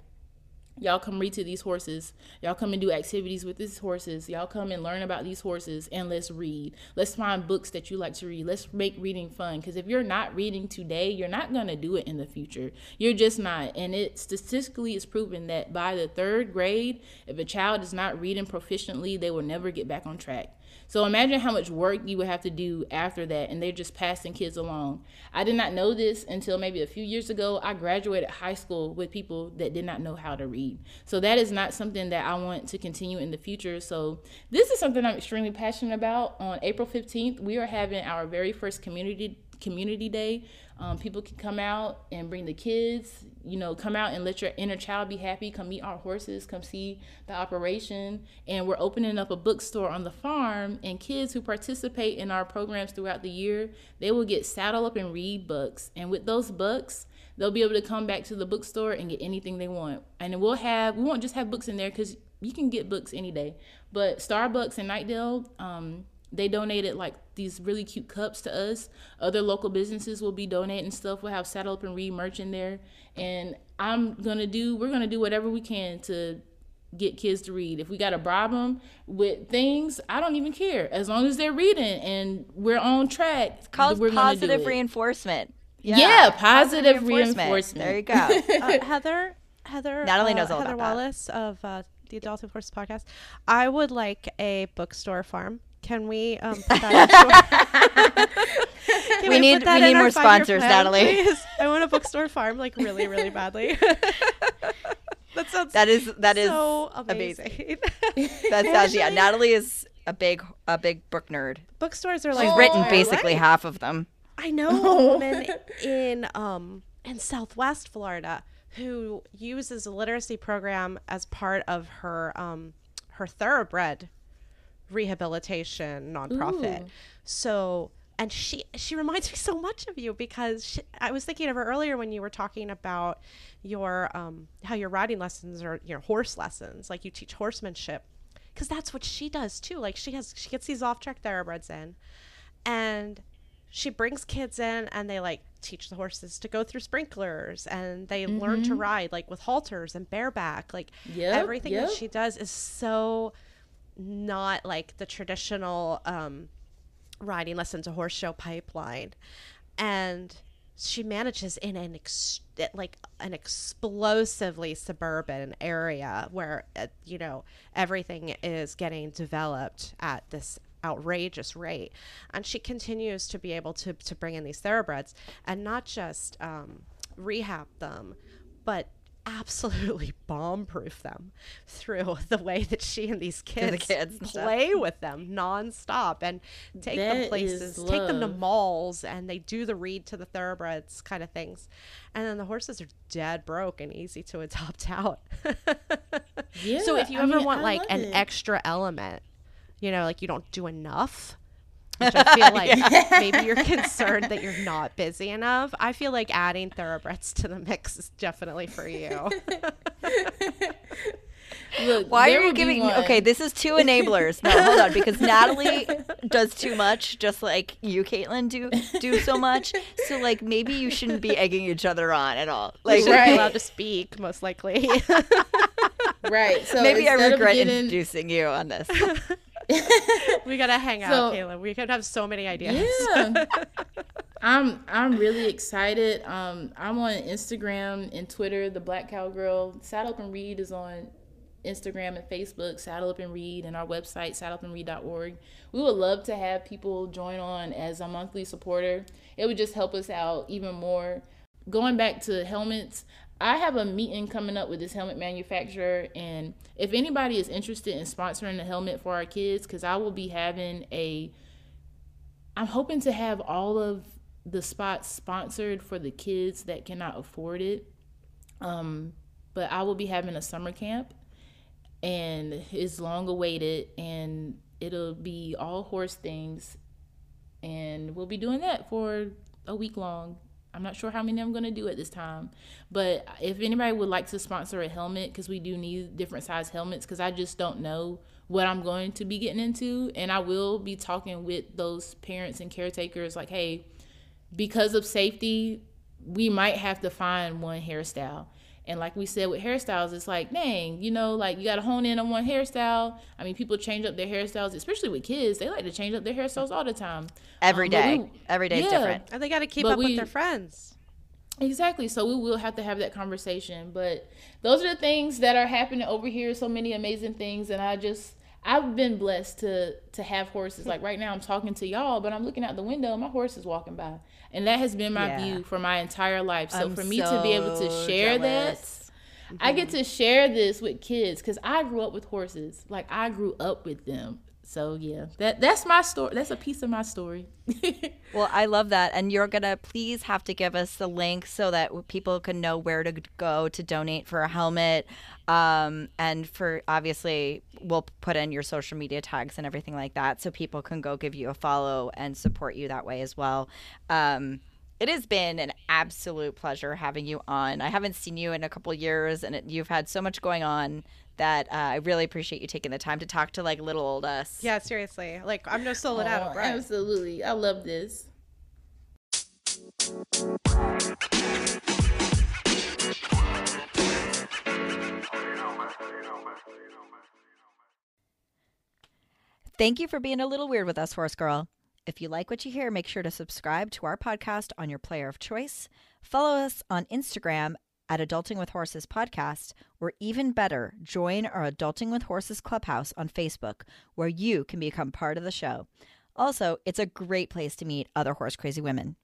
Y'all come read to these horses. Y'all come and do activities with these horses. Y'all come and learn about these horses and let's read. Let's find books that you like to read. Let's make reading fun. Because if you're not reading today, you're not going to do it in the future. You're just not. And it statistically is proven that by the third grade, if a child is not reading proficiently, they will never get back on track. So imagine how much work you would have to do after that, and they're just passing kids along. I did not know this until maybe a few years ago. I graduated high school with people that did not know how to read. So that is not something that I want to continue in the future. So this is something I'm extremely passionate about. On April 15th, we are having our very first community community day um, people can come out and bring the kids, you know, come out and let your inner child be happy. Come meet our horses, come see the operation. And we're opening up a bookstore on the farm. And kids who participate in our programs throughout the year, they will get saddle up and read books. And with those books, they'll be able to come back to the bookstore and get anything they want. And we'll have, we won't just have books in there because you can get books any day. But Starbucks and Knightdale, um, they donated like these really cute cups to us. Other local businesses will be donating stuff. We'll have Saddle Up and Read merch in there. And I'm gonna do we're gonna do whatever we can to get kids to read. If we gotta bribe them with things, I don't even care. As long as they're reading and we're on track. It's called we're gonna positive it. reinforcement. Yeah, positive reinforcement. There you go. uh, Heather, Heather, Natalie uh, knows all Heather about that. Wallace of uh, the Adult with Horses podcast. I would like a bookstore farm. Can we um, put that Can We need- we need more sponsors, plan, Natalie. please? I want a bookstore farm like really, really badly. that sounds That is that is so amazing. amazing. That sounds yeah. Natalie is a big a big book nerd. Bookstores are like She's like written basically life. half of them. I know a woman in um in Southwest Florida who uses a literacy program as part of her um her thoroughbred rehabilitation nonprofit. Ooh. So and she she reminds me so much of you because she, I was thinking of her earlier when you were talking about your um how your riding lessons or your horse lessons like you teach horsemanship because that's what she does too like she has she gets these off track thoroughbreds in and she brings kids in and they like teach the horses to go through sprinklers and they learn to ride like with halters and bareback like Yep, everything that she does is so not like the traditional um riding lesson to horse show pipeline. And she manages in an ex- like an explosively suburban area where uh, you know everything is getting developed at this outrageous rate. And she continues to be able to to bring in these thoroughbreds and not just um, rehab them but absolutely bomb proof them through the way that she and these the kids, kids stuff. play with them nonstop and take them places, take them to malls, and they do the read to the thoroughbreds kind of things. And then the horses are dead broke and easy to adopt out. Yeah, so if you I ever mean, want I like an it. extra element, you know, like you don't do enough. Which I feel like maybe you're concerned that you're not busy enough. I feel like adding thoroughbreds to the mix is definitely for you. Look, Why are you giving? one- Okay, this is two enablers. No, hold on, because Natalie does too much, just like you, Caitlin, do do so much. So like maybe you shouldn't be egging each other on at all. Like Shouldn't be Right. allowed to speak, most likely. right. So maybe I regret getting- introducing you on this. we gotta hang out, So- Kayla. We could have so many ideas. Yeah. I'm I'm really excited. Um, I'm on Instagram and Twitter, the Black Cowgirl. Saddle Up and Read is on Instagram and Facebook, Saddle Up and Read, and our website, saddleupandread.org. We would love to have people join on as a monthly supporter. It would just help us out even more. Going back to helmets, I have a meeting coming up with this helmet manufacturer, and if anybody is interested in sponsoring a helmet for our kids, because I will be having a I'm hoping to have all of the spots sponsored for the kids that cannot afford it. Um, but I will be having a summer camp, and it's long awaited, and it'll be all horse things, and we'll be doing that for a week long. I'm not sure how many I'm going to do at this time, but if anybody would like to sponsor a helmet, because we do need different size helmets, because I just don't know what I'm going to be getting into, and I will be talking with those parents and caretakers, like, hey, because of safety, we might have to find one hairstyle. And like we said with hairstyles, it's like, dang, you know, like you got to hone in on one hairstyle. I mean, people change up their hairstyles, especially with kids. They like to change up their hairstyles all the time. Every um, day, we, Every day is yeah. different. And they got to keep But up we- with their friends. Exactly. So we will have to have that conversation. But those are the things that are happening over here. So many amazing things. And I just, I've been blessed to to have horses. Hmm. Like right now, I'm talking to y'all, but I'm looking out the window, and my horse is walking by, and that has been my Yeah. view for my entire life. So I'm for me to be able to so share jealous. that, I get mm-hmm. to share this with kids because I grew up with horses. Like I grew up with them. So yeah, that that's my story. That's a piece of my story. Well, I love that. And you're going to please have to give us the link so that people can know where to go to donate for a helmet. Um, and for obviously, we'll put in your social media tags and everything like that so people can go give you a follow and support you that way as well. Um, it has been an absolute pleasure having you on. I haven't seen you in a couple years, and it, you've had so much going on that uh, I really appreciate you taking the time to talk to like little old us. Yeah, seriously. Like I'm no Soledad Oh, O'Brien. absolutely, I love this. Thank you for being a little weird with us, Horse Girl. If you like what you hear, make sure to subscribe to our podcast on your player of choice. Follow us on Instagram at Adulting with Horses Podcast, or even better, join our Adulting with Horses Clubhouse on Facebook, where you can become part of the show. Also, it's a great place to meet other horse crazy women.